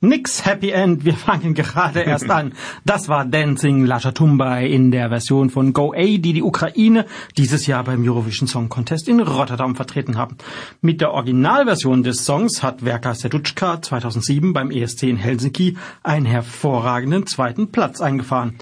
Nix Happy End, wir fangen gerade erst an. Das war Dancing Lasha Tumbai in der Version von Go A, die die Ukraine dieses Jahr beim Eurovision Song Contest in Rotterdam vertreten haben. Mit der Originalversion des Songs hat Verka Serduchka 2007 beim ESC in Helsinki einen hervorragenden zweiten Platz eingefahren.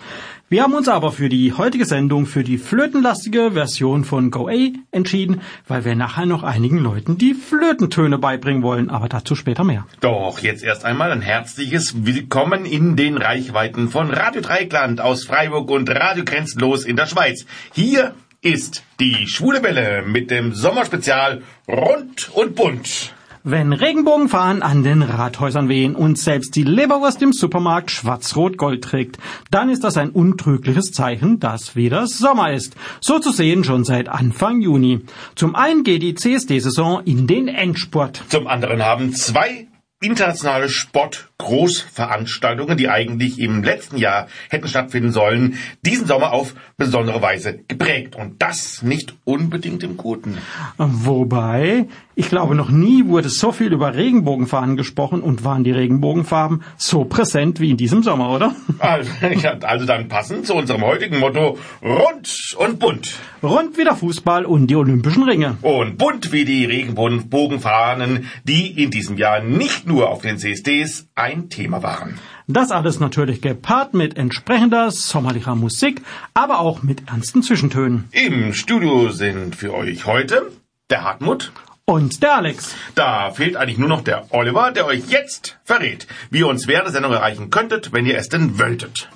Wir haben uns aber für die heutige Sendung für die flötenlastige Version von Go A entschieden, weil wir nachher noch einigen Leuten die Flötentöne beibringen wollen, aber dazu später mehr. Doch jetzt erst einmal ein herzliches Willkommen in den Reichweiten von Radio Dreikland aus Freiburg und Radio Grenzlos in der Schweiz. Hier ist die Schwule Welle mit dem Sommerspezial rund und bunt. Wenn Regenbogenfahnen an den Rathäusern wehen und selbst die Leberwurst im Supermarkt schwarz-rot-gold trägt, dann ist das ein untrügliches Zeichen, dass wieder Sommer ist. So zu sehen schon seit Anfang Juni. Zum einen geht die CSD-Saison in den Endspurt. Zum anderen haben zwei internationale Sportgroßveranstaltungen, die eigentlich im letzten Jahr hätten stattfinden sollen, diesen Sommer auf besondere Weise geprägt. Und das nicht unbedingt im Guten. Wobei, ich glaube, noch nie wurde so viel über Regenbogenfahnen gesprochen und waren die Regenbogenfarben so präsent wie in diesem Sommer, oder? Also, also dann passend zu unserem heutigen Motto rund und bunt. Rund wie der Fußball und die Olympischen Ringe. Und bunt wie die Regenbogenfahnen, die in diesem Jahr nicht nur auf den CSDs ein Thema waren. Das alles natürlich gepaart mit entsprechender sommerlicher Musik, aber auch mit ernsten Zwischentönen. Im Studio sind für euch heute der Hartmut und der Alex. Da fehlt eigentlich nur noch der Oliver, der euch jetzt verrät, wie ihr uns während der Sendung erreichen könntet, wenn ihr es denn wolltet.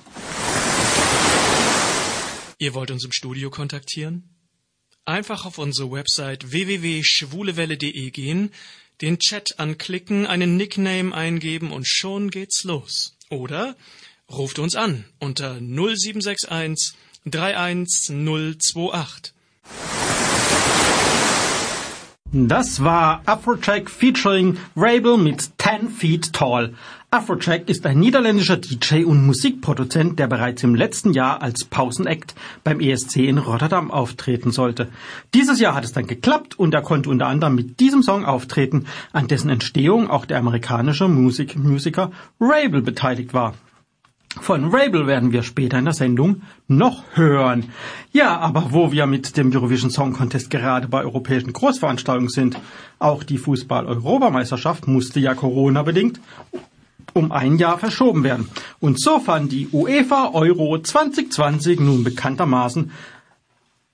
Ihr wollt uns im Studio kontaktieren? Einfach auf unsere Website www.schwulewelle.de gehen, den Chat anklicken, einen Nickname eingeben und schon geht's los. Oder ruft uns an unter 0761 31028. Das war Afrojack featuring Rabel mit 10 Feet Tall. Afrojack ist ein niederländischer DJ und Musikproduzent, der bereits im letzten Jahr als Pausenact beim ESC in Rotterdam auftreten sollte. Dieses Jahr hat es dann geklappt und er konnte unter anderem mit diesem Song auftreten, an dessen Entstehung auch der amerikanische Musik Musiker Rabel beteiligt war. Von Rabel werden wir später in der Sendung noch hören. Ja, aber wo wir mit dem Eurovision Song Contest gerade bei europäischen Großveranstaltungen sind, auch die Fußball-Europameisterschaft musste ja Corona-bedingt um ein Jahr verschoben werden. Und so fand die UEFA Euro 2020 nun bekanntermaßen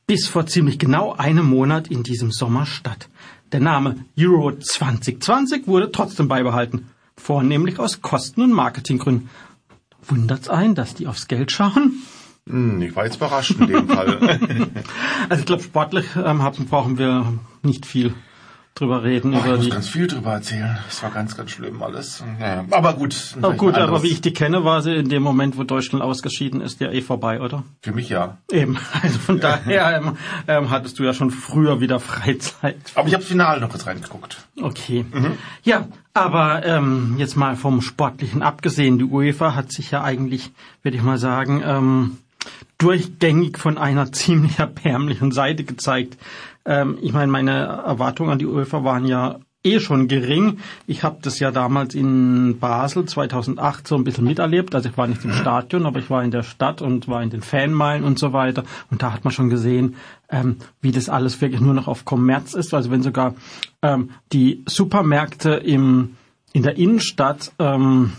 bis vor ziemlich genau einem Monat in diesem Sommer statt. Der Name Euro 2020 wurde trotzdem beibehalten, vornehmlich aus Kosten- und Marketinggründen. Wundert's ein, dass die aufs Geld schauen? Hm, ich war jetzt überrascht in dem Fall. also ich glaube, sportlich ähm, haben, brauchen wir nicht viel drüber reden. Oh, über ich muss die ganz viel drüber erzählen. Es war ganz, ganz schlimm alles. Ja, aber gut. Oh, gut, aber wie ich die kenne, war sie in dem Moment, wo Deutschland ausgeschieden ist, ja eh vorbei, oder? Für mich ja. Eben. Also von daher ähm, ähm, hattest du ja schon früher wieder Freizeit. Aber ich habe Finale noch kurz reingeguckt. Okay. Ja, aber ähm, jetzt mal vom Sportlichen abgesehen, die UEFA hat sich ja eigentlich, würde ich mal sagen, ähm, durchgängig von einer ziemlich erbärmlichen Seite gezeigt. Ähm, ich meine, meine Erwartungen an die UEFA waren ja eh schon gering. Ich habe das ja damals in Basel 2008 so ein bisschen miterlebt. Also ich war nicht im Stadion, aber ich war in der Stadt und war in den Fanmeilen und so weiter. Und da hat man schon gesehen, ähm, wie das alles wirklich nur noch auf Kommerz ist. Also wenn sogar ähm, die Supermärkte im, in der Innenstadt ähm,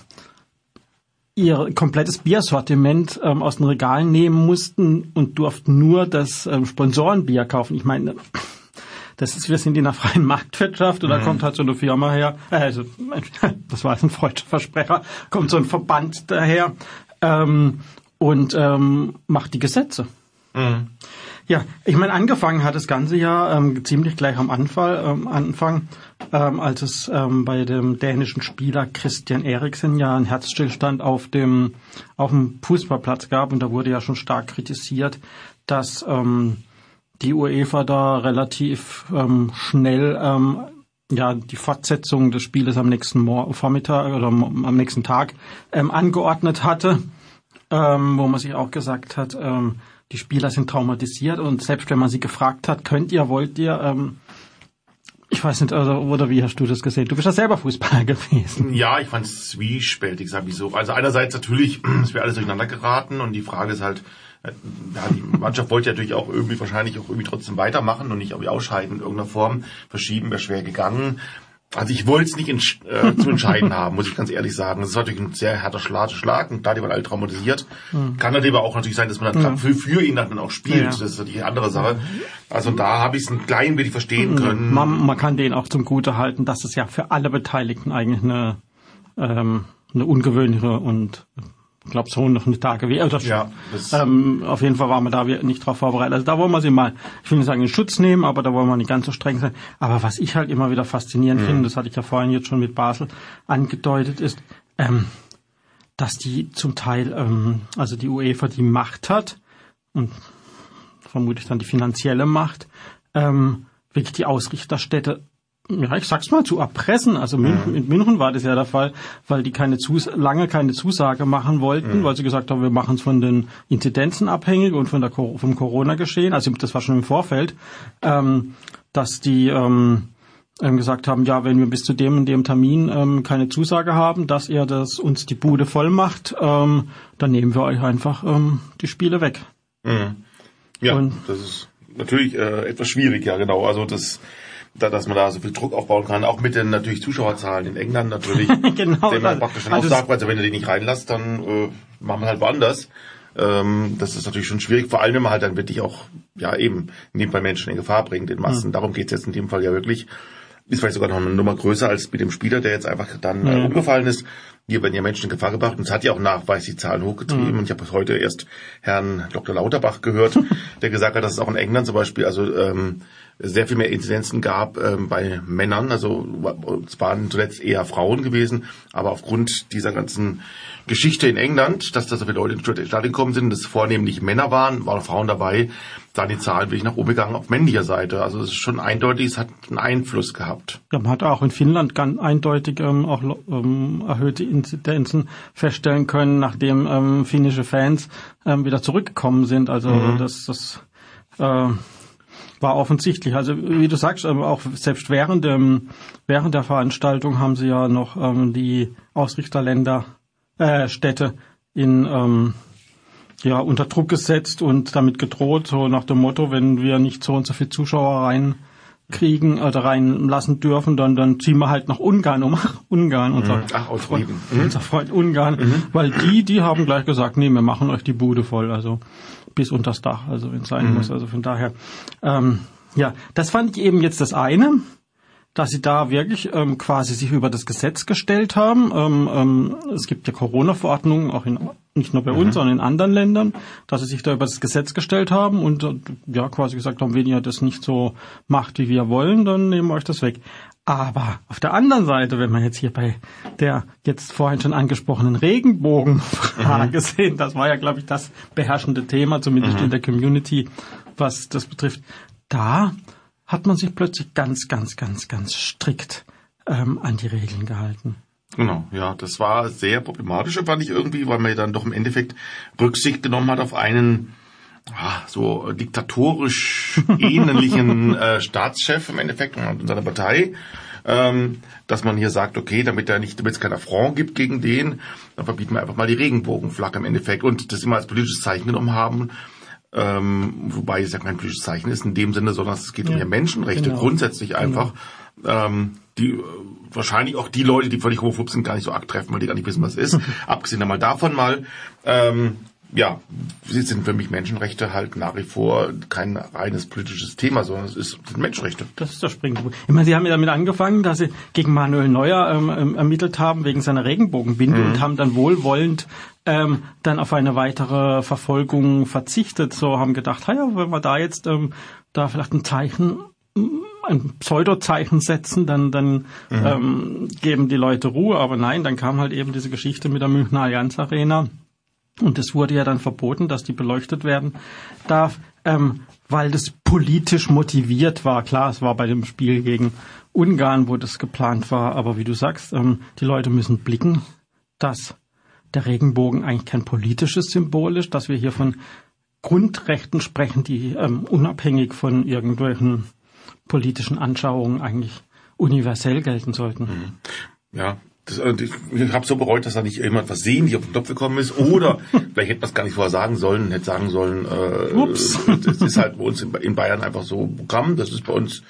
ihr komplettes Biersortiment ähm, aus den Regalen nehmen mussten und durften nur das ähm, Sponsorenbier kaufen. Ich meine, das ist, wir sind in einer freien Marktwirtschaft und da kommt halt so eine Firma her, äh, also, das war jetzt ein freudscher Versprecher, kommt so ein Verband daher ähm, und ähm, macht die Gesetze. Ja, ich meine, angefangen hat das Ganze ja ähm, ziemlich gleich am Anfang, ähm, Anfang ähm, als es ähm, bei dem dänischen Spieler Christian Eriksen ja einen Herzstillstand auf dem auf dem Fußballplatz gab. Und da wurde ja schon stark kritisiert, dass ähm, die UEFA da relativ ähm, schnell ähm, ja die Fortsetzung des Spieles am nächsten Mor Vormittag oder am nächsten Tag ähm, angeordnet hatte, ähm, wo man sich auch gesagt hat, ähm, die Spieler sind traumatisiert und selbst wenn man sie gefragt hat, könnt ihr, wollt ihr, ähm, Ich weiß nicht, also, oder wie hast du das gesehen? Du bist ja selber Fußballer gewesen. Ja, ich fand es zwiespältig, sag ich so. Also einerseits natürlich, es wäre alles durcheinander geraten und die Frage ist halt, äh, ja, die Mannschaft wollte natürlich auch irgendwie wahrscheinlich auch irgendwie trotzdem weitermachen und nicht irgendwie ausscheiden in irgendeiner Form. Verschieben wäre schwer gegangen. Also ich wollte es nicht in, äh, zu entscheiden haben, muss ich ganz ehrlich sagen. Das ist natürlich ein sehr harter Schlag, Schlag und da die waren alle traumatisiert. Mhm. Kann natürlich aber auch natürlich sein, dass man dann ja. für, für ihn dann auch spielt. Ja. Das ist natürlich eine andere Sache. Also da habe ich es ein klein wenig verstehen können. Man, man kann den auch zum Gute halten, dass es ja für alle Beteiligten eigentlich eine, ähm, eine ungewöhnliche und glaube, so noch eine Tage wie also ja, ähm, auf jeden Fall waren wir da nicht drauf vorbereitet. Also da wollen wir sie mal, ich will nicht sagen, in Schutz nehmen, aber da wollen wir nicht ganz so streng sein. Aber was ich halt immer wieder faszinierend mhm. finde, das hatte ich ja vorhin jetzt schon mit Basel angedeutet, ist, ähm, dass die zum Teil, ähm, also die UEFA die Macht hat und vermutlich dann die finanzielle Macht, ähm, wirklich die Ausrichterstädte ja, ich sag's mal, zu erpressen. Also München, in München war das ja der Fall, weil die keine Zus lange keine Zusage machen wollten, mhm. weil sie gesagt haben, wir machen es von den Inzidenzen abhängig und von der vom Corona-Geschehen. Also das war schon im Vorfeld, ähm, dass die ähm, ähm, gesagt haben, ja, wenn wir bis zu dem und dem Termin ähm, keine Zusage haben, dass ihr das uns die Bude voll macht, ähm, dann nehmen wir euch einfach ähm, die Spiele weg. Mhm. Ja, und, das ist natürlich äh, etwas schwierig, ja genau. Also das da, dass man da so viel Druck aufbauen kann, auch mit den natürlich Zuschauerzahlen in England natürlich. genau. Wenn man praktisch dann also auch sagt, also wenn du die nicht reinlässt, dann äh, machen wir halt woanders. Ähm, das ist natürlich schon schwierig, vor allem wenn man halt dann wirklich auch, ja eben, nebenbei Menschen in Gefahr bringt, in Massen. Mhm. Darum geht's jetzt in dem Fall ja wirklich. Ist vielleicht sogar noch eine Nummer größer als mit dem Spieler, der jetzt einfach dann mhm. äh, umgefallen ist. Hier werden ja Menschen in Gefahr gebracht und es hat ja auch nachweislich Zahlen hochgetrieben. Mhm. Und ich habe heute erst Herrn Dr. Lauterbach gehört, der gesagt hat, dass es auch in England zum Beispiel, also ähm, sehr viel mehr Inzidenzen gab ähm, bei Männern. Also es waren zuletzt eher Frauen gewesen, aber aufgrund dieser ganzen Geschichte in England, dass da so viele Leute ins Stadion gekommen sind, dass vornehmlich Männer waren, waren Frauen dabei, da die Zahlen wirklich nach oben gegangen auf männlicher Seite. Also es ist schon eindeutig, es hat einen Einfluss gehabt. Ja, man hat auch in Finnland ganz eindeutig ähm, auch ähm, erhöhte Inzidenzen feststellen können, nachdem ähm, finnische Fans ähm, wieder zurückgekommen sind. Also mhm. das, das äh, war offensichtlich. Also wie du sagst, ähm, auch selbst während, dem, während der Veranstaltung haben sie ja noch ähm, die Ausrichterländer, äh, Städte in ähm, ja, unter Druck gesetzt und damit gedroht, so nach dem Motto, wenn wir nicht so und so viele Zuschauer reinkriegen oder reinlassen dürfen, dann, dann ziehen wir halt nach Ungarn um. Ungarn, unser, mhm. Ach, Freund, mhm. unser Freund Ungarn. Mhm. Weil die, die haben gleich gesagt, nee, wir machen euch die Bude voll. Also bis unters Dach, also wenn es sein mhm. muss. Also von daher, ähm, ja, das fand ich eben jetzt das eine, dass sie da wirklich ähm, quasi sich über das Gesetz gestellt haben. Ähm, ähm, es gibt ja Corona-Verordnungen, auch in, nicht nur bei mhm. uns, sondern in anderen Ländern, dass sie sich da über das Gesetz gestellt haben und äh, ja quasi gesagt haben, wenn ihr das nicht so macht, wie wir wollen, dann nehmen wir euch das weg. Aber auf der anderen Seite, wenn man jetzt hier bei der jetzt vorhin schon angesprochenen Regenbogenfrage mhm. sehen, das war ja, glaube ich, das beherrschende Thema, zumindest mhm. in der Community, was das betrifft, da hat man sich plötzlich ganz, ganz, ganz, ganz strikt ähm, an die Regeln gehalten. Genau, ja, das war sehr problematisch, fand ich irgendwie, weil man ja dann doch im Endeffekt Rücksicht genommen hat auf einen ah, so diktatorisch ähnlichen äh, Staatschef im Endeffekt und seiner Partei, ähm, dass man hier sagt, okay, damit er nicht, damit es kein Affront gibt gegen den, dann verbieten wir einfach mal die Regenbogenflagge im Endeffekt und das immer als politisches Zeichen genommen haben. Ähm, wobei es ja kein politisches Zeichen ist in dem Sinne, sondern es geht ja, um ja Menschenrechte genau. grundsätzlich genau. einfach. Genau. Ähm, die äh, wahrscheinlich auch die Leute, die völlig homophob sind, gar nicht so arg treffen, weil die gar nicht wissen, was es ist. Abgesehen einmal davon mal, ähm, ja, sie sind für mich Menschenrechte halt nach wie vor kein reines politisches Thema, sondern es ist, sind Menschenrechte. Das ist das Springpunkt. Ich meine, Sie haben ja damit angefangen, dass Sie gegen Manuel Neuer ähm, ähm ermittelt haben wegen seiner Regenbogenbinde mhm. und haben dann wohlwollend ähm, dann auf eine weitere Verfolgung verzichtet. So haben gedacht, ja, wenn wir da jetzt ähm, da vielleicht ein Zeichen ein Pseudozeichen setzen, dann, dann mhm. ähm, geben die Leute Ruhe. Aber nein, dann kam halt eben diese Geschichte mit der Münchner Allianz Arena und es wurde ja dann verboten, dass die beleuchtet werden darf, ähm, weil das politisch motiviert war. Klar, es war bei dem Spiel gegen Ungarn, wo das geplant war. Aber wie du sagst, ähm, die Leute müssen blicken, dass der Regenbogen eigentlich kein politisches Symbol ist, dass wir hier von Grundrechten sprechen, die ähm, unabhängig von irgendwelchen politischen Anschauungen eigentlich universell gelten sollten. Mhm. Ja, das, äh, ich habe so bereut, dass da nicht jemand was sehen, die auf den Knopf gekommen ist. Oder vielleicht hätte man es gar nicht vorher sagen sollen, hätte sagen sollen, äh, Ups. das ist halt bei uns in Bayern einfach so Programm. Das ist bei uns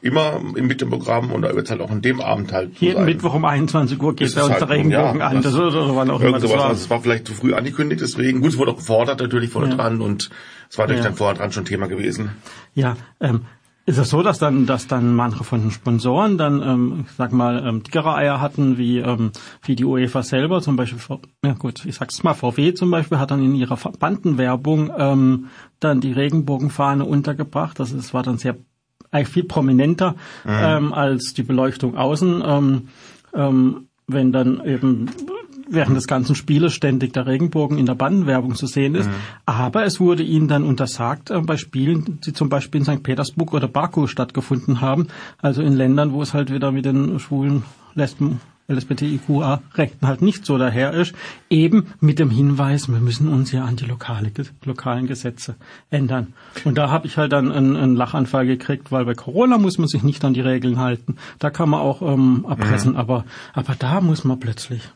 immer im Mittelprogramm und da wird es halt auch in dem Abend halt. Jeden sein. Mittwoch um 21 Uhr geht bei uns halt, der Regenbogen ja, an. Das, oder, oder wann auch immer das war. Also es war vielleicht zu früh angekündigt, deswegen, gut, es wurde auch gefordert natürlich vorne ja. dran und es war natürlich ja. dann vorher dran schon Thema gewesen. Ja, ähm, ist es so, dass dann, dass dann manche von den Sponsoren dann, ähm, ich sag mal, ähm, dickere Eier hatten, wie, ähm, wie die UEFA selber, zum Beispiel, ja gut, ich sag's mal, VW zum Beispiel hat dann in ihrer Bandenwerbung ähm, dann die Regenbogenfahne untergebracht. Das ist, war dann sehr eigentlich viel prominenter mhm. ähm, als die Beleuchtung außen. Ähm, ähm, wenn dann eben während des ganzen Spieles ständig der Regenbogen in der Bandenwerbung zu sehen ist. Mhm. Aber es wurde ihnen dann untersagt äh, bei Spielen, die zum Beispiel in St. Petersburg oder Baku stattgefunden haben, also in Ländern, wo es halt wieder mit den schwulen Lesben LSBTIQA-Rechten halt nicht so daher ist, eben mit dem Hinweis, wir müssen uns ja an die lokale, lokalen Gesetze ändern. Und da habe ich halt dann einen, einen, Lachanfall gekriegt, weil bei Corona muss man sich nicht an die Regeln halten. Da kann man auch ähm, erpressen, mhm. aber, aber da muss man plötzlich.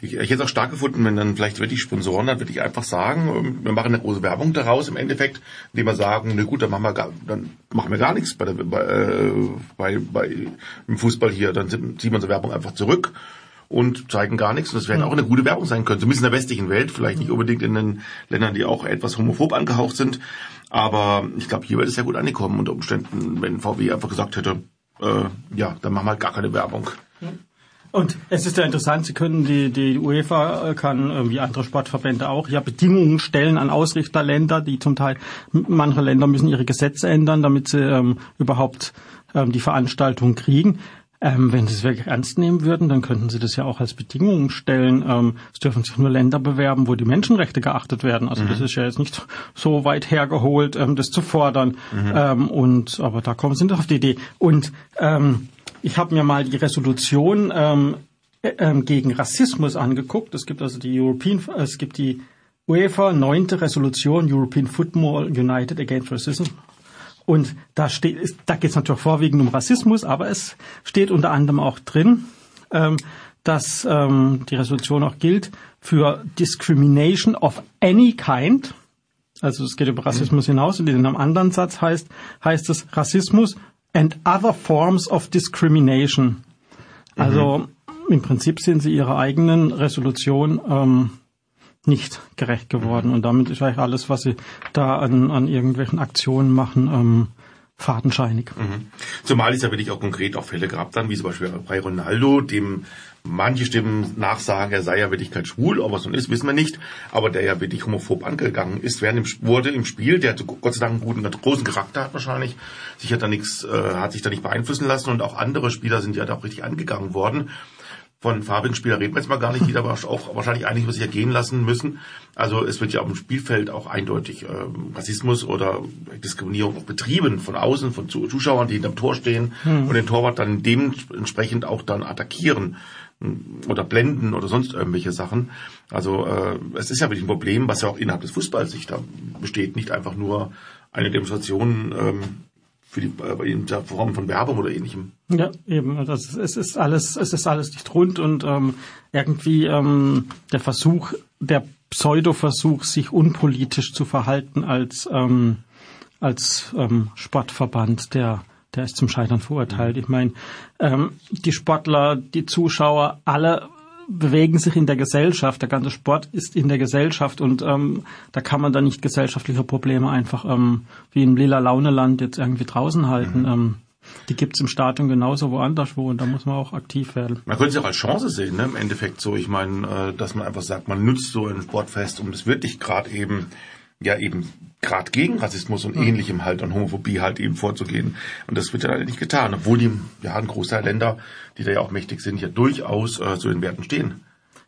Ich, ich hätte es auch stark gefunden, wenn dann vielleicht wirklich Sponsoren dann wirklich einfach sagen, ähm, wir machen eine große Werbung daraus im Endeffekt, indem wir sagen, na gut, dann machen wir gar, dann machen wir gar nichts bei, der, bei, äh, bei, bei im Fußball hier, dann ziehen wir unsere Werbung einfach zurück und zeigen gar nichts. Und das wäre auch eine gute Werbung sein können, zumindest in der westlichen Welt, vielleicht nicht unbedingt in den Ländern, die auch etwas homophob angehaucht sind. Aber ich glaube, hier wäre es sehr gut angekommen unter Umständen, wenn VW einfach gesagt hätte, äh, ja, dann machen wir halt gar keine Werbung. Und es ist ja interessant, Sie können die, die UEFA kann wie andere Sportverbände auch ja Bedingungen stellen an Ausrichterländer, die zum Teil manche Länder müssen ihre Gesetze ändern, damit sie ähm, überhaupt ähm, die Veranstaltung kriegen. Ähm, wenn Sie es wirklich ernst nehmen würden, dann könnten Sie das ja auch als Bedingungen stellen. Ähm, es dürfen sich nur Länder bewerben, wo die Menschenrechte geachtet werden. Also mhm. das ist ja jetzt nicht so weit hergeholt, ähm, das zu fordern. Mhm. Ähm, und aber da kommen Sie doch auf die Idee. Und ähm, ich habe mir mal die Resolution ähm, äh, ähm, gegen Rassismus angeguckt. Es gibt also die European, äh, es gibt die UEFA neunte Resolution European Football United Against Racism. Und da steht, da geht es natürlich vorwiegend um Rassismus, aber es steht unter anderem auch drin, ähm, dass ähm, die Resolution auch gilt für Discrimination of any kind. Also es geht über Rassismus hinaus und in einem anderen Satz heißt, heißt es Rassismus and other forms of discrimination. Also mhm. im Prinzip sind sie ihrer eigenen Resolution ähm, nicht gerecht geworden. Mhm. Und damit ist eigentlich alles, was sie da an, an irgendwelchen Aktionen machen, ähm, fadenscheinig. Mhm. Zumal es ja wirklich auch konkret auch Fälle gab dann, wie zum Beispiel bei Ronaldo, dem manche Stimmen nachsagen, er sei ja wirklich kein schwul, ob er so ist, wissen wir nicht, aber der ja wirklich homophob angegangen ist, während im, wurde im Spiel, der Gott sei Dank einen guten, großen Charakter hat wahrscheinlich, sich hat da nichts, äh, hat sich da nicht beeinflussen lassen und auch andere Spieler sind ja da auch richtig angegangen worden von farbigen Spielern reden wir jetzt mal gar nicht, die da auch wahrscheinlich einiges über sich ergehen lassen müssen. Also es wird ja auf dem Spielfeld auch eindeutig ähm, Rassismus oder Diskriminierung auch betrieben von außen, von Zuschauern, die hinterm Tor stehen mhm. und den Torwart dann dementsprechend auch dann attackieren hm, oder blenden oder sonst irgendwelche Sachen. Also äh, es ist ja wirklich ein Problem, was ja auch innerhalb des Fußballs sich da besteht, nicht einfach nur eine Demonstration ähm, für die äh, in der Form von Werbung oder ähnlichem. Ja, eben. Das also ist, es ist alles, es ist alles nicht rund und ähm, irgendwie ähm, der Versuch, der Pseudo-Versuch, sich unpolitisch zu verhalten als ähm, als ähm, Sportverband, der der ist zum Scheitern verurteilt. Ich meine, ähm, die Sportler, die Zuschauer, alle bewegen sich in der Gesellschaft. Der ganze Sport ist in der Gesellschaft und ähm, da kann man dann nicht gesellschaftliche Probleme einfach ähm, wie im lila Launeland jetzt irgendwie draußen halten. Mhm. Ähm, die gibt's im Stadion genauso woanders wo und da muss man auch aktiv werden. Man könnte es auch als Chance sehen, ne? im Endeffekt so. Ich meine, äh, dass man einfach sagt, man nutzt so ein Sportfest, um das wirklich gerade eben ja eben gerade gegen Rassismus und mhm. ähnlichem halt und Homophobie halt eben vorzugehen. Und das wird ja leider nicht getan, obwohl die, ja, ein Großteil Länder, die da ja auch mächtig sind, ja durchaus äh, zu den Werten stehen.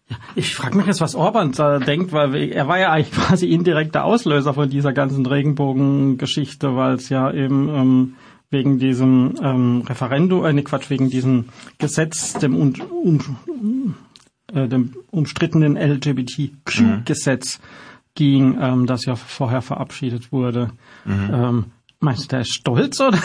Ja, ich frage mich jetzt, was Orban da denkt, weil er war ja eigentlich quasi indirekter Auslöser von dieser ganzen Regenbogengeschichte, weil es ja eben ähm, wegen diesem ähm, Referendum, äh, ne Quatsch, wegen diesem Gesetz, dem, um, um, äh, dem umstrittenen LGBTQ-Gesetz, mhm ging, ähm, das ja vorher verabschiedet wurde. Mhm. Ähm, meinst du, der ist stolz oder?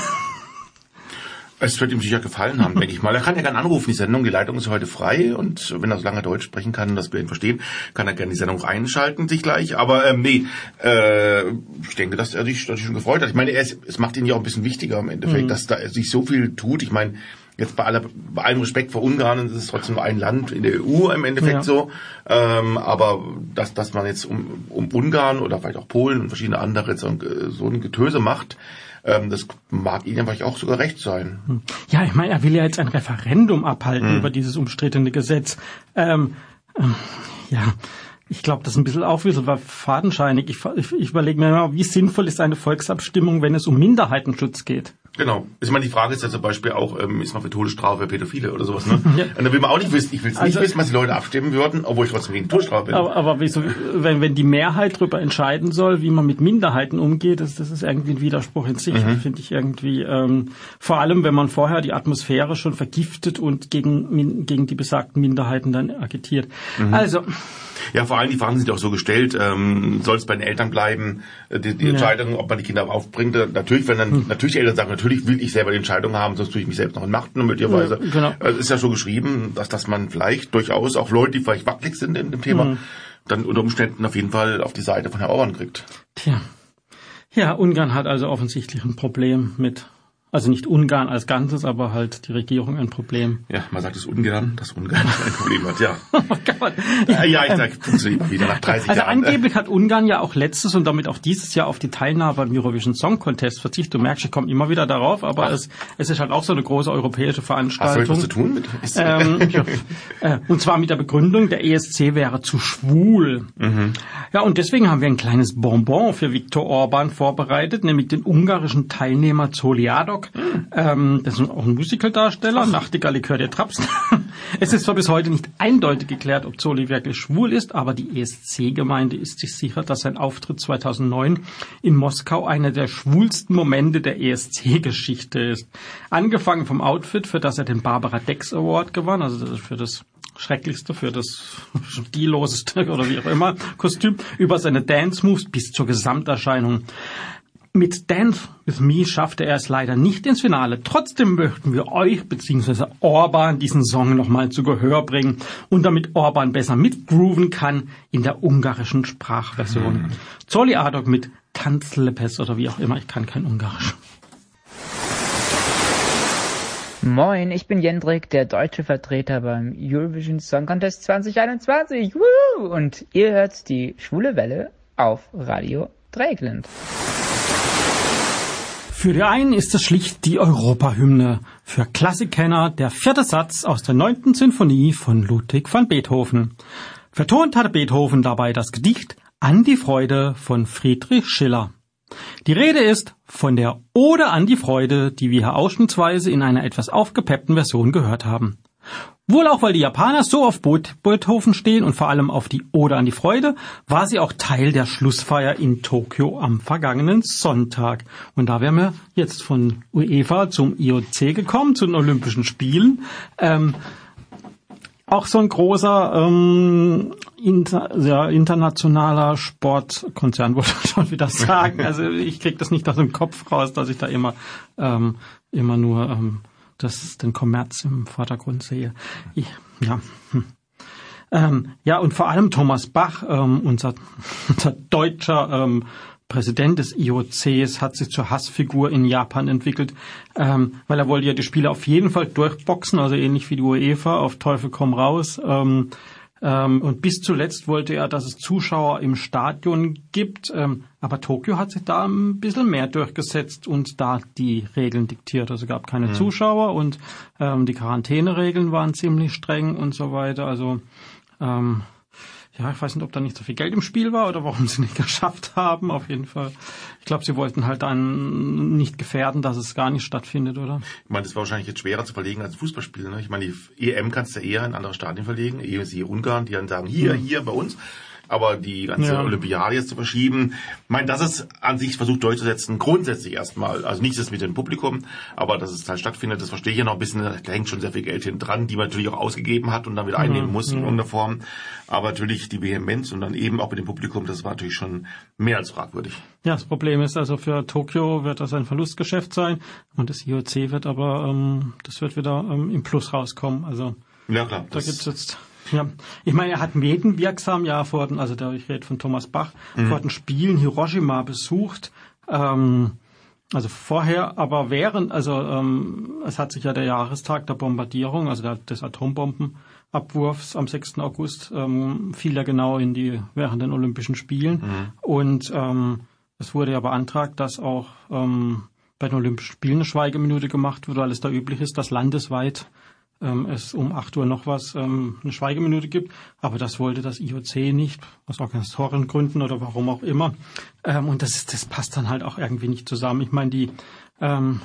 Es wird ihm sicher gefallen haben, denke ich mal. Er kann ja gerne anrufen, die Sendung, die Leitung ist heute frei und wenn er so lange Deutsch sprechen kann, dass wir ihn verstehen, kann er gerne die Sendung einschalten, sich gleich. Aber ähm, nee, äh, ich denke, dass er sich, dass er schon gefreut hat. Ich meine, er ist, es macht ihn ja auch ein bisschen wichtiger im Endeffekt, mhm. dass da sich so viel tut. Ich meine, jetzt bei, aller, bei allem Respekt vor Ungarn, es ist trotzdem nur ein Land in der EU im Endeffekt ja. so. Ähm, aber dass, dass man jetzt um, um Ungarn oder vielleicht auch Polen und verschiedene andere so ein, so ein Getöse macht, ähm, das mag Ihnen vielleicht auch sogar recht sein. Hm. Ja, ich meine, er will ja jetzt ein Referendum abhalten mhm. über dieses umstrittene Gesetz. Ähm, ähm, ja, ich glaube, das ist ein bisschen ein bisschen fadenscheinig. Ich, ich, ich überlege mir immer, wie sinnvoll ist eine Volksabstimmung, wenn es um Minderheitenschutz geht? Genau. Ich meine, die Frage ist ja zum Beispiel auch, ähm, ist man für Todesstrafe Pädophile oder sowas, ne? ja. Und da will man auch nicht wissen, ich will also, nicht wissen, was die Leute abstimmen würden, obwohl ich trotzdem gegen Todesstrafe bin. Aber, aber wieso, wenn, wenn die Mehrheit darüber entscheiden soll, wie man mit Minderheiten umgeht, das, das ist irgendwie ein Widerspruch in sich, mhm. finde ich irgendwie. Ähm, vor allem, wenn man vorher die Atmosphäre schon vergiftet und gegen, gegen die besagten Minderheiten dann agitiert. Mhm. Also. Ja, vor allem die Fragen sind auch so gestellt, ähm, soll es bei den Eltern bleiben, äh, die, die ja. Entscheidung, ob man die Kinder aufbringt. Natürlich, wenn dann, hm. natürlich die Eltern sagen, natürlich will ich selber die Entscheidung haben, sonst tue ich mich selbst noch in Machten möglicherweise. Ja, genau. Es ist ja so geschrieben, dass, dass man vielleicht durchaus auch Leute, die vielleicht wackelig sind in dem Thema, mhm. dann unter Umständen auf jeden Fall auf die Seite von Herrn Orban kriegt. Tja. Ja, Ungarn hat also offensichtlich ein Problem mit also nicht Ungarn als Ganzes, aber halt die Regierung ein Problem. Ja, man sagt es ungern, dass Ungarn ein Problem hat, ja. oh Gott. Ja, ja ich sag es wieder nach 30 also Jahren. Also angeblich hat Ungarn ja auch letztes und damit auch dieses Jahr auf die Teilnahme am Eurovision Song Contest verzichtet. Du merkst, ich komme immer wieder darauf, aber es, es ist halt auch so eine große europäische Veranstaltung. Hast du etwas zu tun mit? Ähm, ja, äh, und zwar mit der Begründung, der ESC wäre zu schwul. Mhm. Ja, und deswegen haben wir ein kleines Bonbon für Viktor Orban vorbereitet, nämlich den ungarischen Teilnehmer Zoliadok Rock. Ähm, das ist auch ein Musicaldarsteller, Nachtigall Likör der Traps. es ist zwar bis heute nicht eindeutig geklärt, ob Zoli wirklich schwul ist, aber die ESC-Gemeinde ist sich sicher, dass sein Auftritt 2009 in Moskau einer der schwulsten Momente der ESC-Geschichte ist. Angefangen vom Outfit, für das er den Barbara Dex Award gewann, also für das schrecklichste, für das stilloseste oder wie auch immer Kostüm, über seine Dance Moves bis zur Gesamterscheinung. Mit Dance With Me schaffte er es leider nicht ins Finale. Trotzdem möchten wir euch bzw. Orban diesen Song nochmal zu Gehör bringen und damit Orban besser mitgrooven kann in der ungarischen Sprachversion. Mhm. Zoli Adok mit Tanzlepes oder wie auch immer, ich kann kein Ungarisch. Moin, ich bin Jendrik, der deutsche Vertreter beim Eurovision Song Contest 2021. Woo! Und ihr hört die Schwule Welle auf Radio Dreieckland. Für die einen ist es schlicht die Europahymne, für Klassikkenner der vierte Satz aus der neunten Sinfonie von Ludwig van Beethoven. Vertont hatte Beethoven dabei das Gedicht An die Freude von Friedrich Schiller. Die Rede ist von der Ode an die Freude, die wir hier ausschnittsweise in einer etwas aufgepeppten Version gehört haben. Wohl auch, weil die Japaner so auf Beethoven stehen und vor allem auf die Ode an die Freude, war sie auch Teil der Schlussfeier in Tokio am vergangenen Sonntag. Und da wären wir jetzt von UEFA zum IOC gekommen, zu den Olympischen Spielen. Ähm, auch so ein großer ähm, inter, ja, internationaler Sportkonzern, wollte ich schon wieder sagen. Also ich krieg das nicht aus dem Kopf raus, dass ich da immer ähm, immer nur ähm, das den Kommerz im Vordergrund sehe. Ich, ja. Hm. Ähm, ja, und vor allem Thomas Bach, ähm, unser, unser deutscher ähm, Präsident des IOCs, hat sich zur Hassfigur in Japan entwickelt, ähm, weil er wollte ja die Spiele auf jeden Fall durchboxen, also ähnlich wie die UEFA, auf Teufel komm raus. Ähm, und bis zuletzt wollte er, dass es Zuschauer im Stadion gibt. Ähm, aber Tokio hat sich da ein bisschen mehr durchgesetzt und da die Regeln diktiert. Also gab keine mhm. Zuschauer und ähm, die Quarantäneregeln waren ziemlich streng und so weiter. Also ähm, ja, ich weiß nicht, ob da nicht so viel Geld im Spiel war oder warum sie nicht geschafft haben. Auf jeden Fall. Ich glaube, sie wollten halt dann nicht gefährden, dass es gar nicht stattfindet, oder? Ich meine, das war wahrscheinlich jetzt schwerer zu verlegen als ein Fußballspiel. Ne? Ich meine, die EM kannst du eher in andere Stadien verlegen, ehe sie Ungarn, die dann sagen, hier, mhm. hier bei uns. Aber die ganze Ja. Olympiade jetzt zu verschieben, ich meine, das ist an sich versucht durchzusetzen, grundsätzlich erstmal. Also nichts ist mit dem Publikum, aber dass es halt stattfindet, das verstehe ich ja noch ein bisschen. Da hängt schon sehr viel Geld hinten dran, die man natürlich auch ausgegeben hat und dann wieder einnehmen muss in irgendeiner Form. Aber natürlich die Vehemenz und dann eben auch mit dem Publikum, das war natürlich schon mehr als fragwürdig. Ja, das Problem ist also für Tokio wird das ein Verlustgeschäft sein und das IOC wird aber, ähm, das wird wieder ähm, im Plus rauskommen. Also Ja klar. da das- gibt's jetzt, ja, ich meine, er hat medienwirksam ja vor den, also der, ich rede von Thomas Bach, vor den Spielen Hiroshima besucht. Ähm, also vorher, aber während, also ähm, es hat sich ja der Jahrestag der Bombardierung, also der, des Atombombenabwurfs am 6. August, ähm, fiel ja genau in die während den Olympischen Spielen. Und ähm, es wurde ja beantragt, dass auch ähm, bei den Olympischen Spielen eine Schweigeminute gemacht wird, weil es da üblich ist, dass landesweit ähm, es um 8 Uhr noch was ähm, eine Schweigeminute gibt. Aber das wollte das IOC nicht, aus Organisatorengründen oder warum auch immer. Ähm, und das, das passt dann halt auch irgendwie nicht zusammen. Ich meine, die ähm,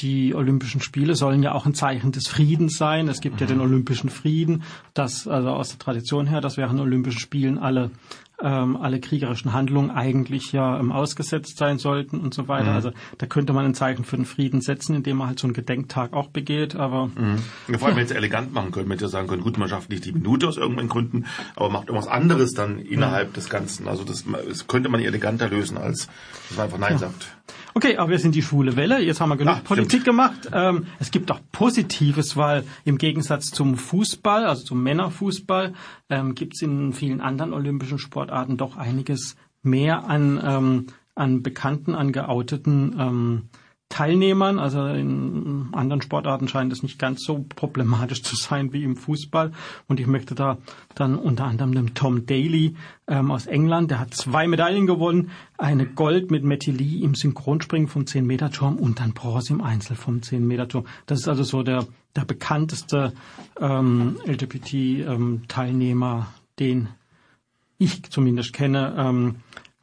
die Olympischen Spiele sollen ja auch ein Zeichen des Friedens sein. Es gibt ja den Olympischen Frieden, das also aus der Tradition her, dass während den Olympischen Spielen alle ähm, alle kriegerischen Handlungen eigentlich ja ähm, ausgesetzt sein sollten und so weiter. Also da könnte man ein Zeichen für den Frieden setzen, indem man halt so einen Gedenktag auch begeht. Aber Ja, vor allem, wenn es elegant machen können, hätte ja sagen können, gut, man schafft nicht die Minute aus irgendwelchen Gründen, aber macht irgendwas anderes dann innerhalb des Ganzen. Also das, das könnte man eleganter lösen, als dass man einfach Nein sagt. Okay, aber wir sind die schwule Welle. Jetzt haben wir genug stimmt. Politik gemacht. Ähm, es gibt auch Positives, weil im Gegensatz zum Fußball, also zum Männerfußball, ähm, gibt es in vielen anderen olympischen Sportarten doch einiges mehr an, ähm, an bekannten, an geouteten ähm, Teilnehmern. Also in anderen Sportarten scheint es nicht ganz so problematisch zu sein wie im Fußball. Und ich möchte da dann unter anderem dem Tom Daly ähm, aus England, der hat zwei Medaillen gewonnen, eine Gold mit Matty Lee im Synchronspringen vom 10-Meter-Turm und dann Bronze im Einzel vom 10-Meter-Turm. Das ist also so der, der bekannteste ähm, LGBT-Teilnehmer, den ich zumindest kenne. Ähm,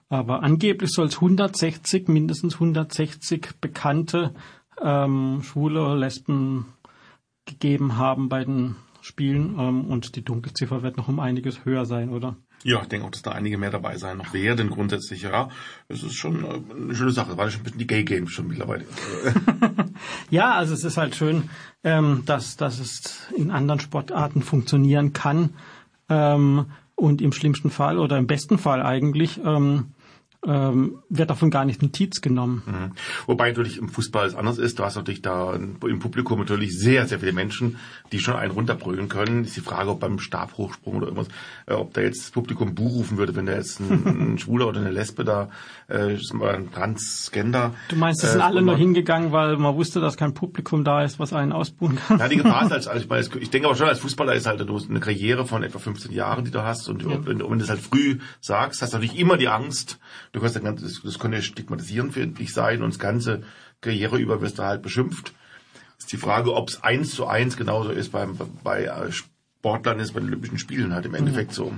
aber angeblich soll es 160, mindestens 160 bekannte ähm, Schwule Lesben gegeben haben bei den Spielen. Ähm, und die Dunkelziffer wird noch um einiges höher sein, oder? Ja, ich denke auch, dass da einige mehr dabei sein noch werden, grundsätzlich, ja. Es ist schon äh, eine schöne Sache. War schon ein bisschen die Gay Games schon mittlerweile. Ja, also es ist halt schön, ähm, dass, dass es in anderen Sportarten funktionieren kann. Ähm, und im schlimmsten Fall oder im besten Fall eigentlich ähm, ähm, wird davon gar nicht Notiz genommen. Mhm. Wobei natürlich im Fußball es anders ist. Du hast natürlich da im Publikum natürlich sehr, sehr viele Menschen, die schon einen runterbrüllen können. Ist die Frage, ob beim Stabhochsprung oder irgendwas, äh, ob da jetzt das Publikum Buh rufen würde, wenn da jetzt ein, ein Schwuler oder eine Lesbe da, äh, oder ein Transgender. Du meinst, es äh, sind alle nur hingegangen, weil man wusste, dass kein Publikum da ist, was einen ausbuhen kann. Ja, die Gefahr ist halt, also ich, meine, ich denke aber schon, als Fußballer ist halt du hast eine Karriere von etwa 15 Jahren, die du hast und wenn, wenn du das halt früh sagst, hast du natürlich immer die Angst, du kannst dann, ganz- das, das könnte stigmatisierend für dich sein und das ganze Karriere über wirst du halt beschimpft. Ist die Frage, ob es eins zu eins genauso ist beim, bei äh, Sportlern ist, bei den Olympischen Spielen halt im Endeffekt so.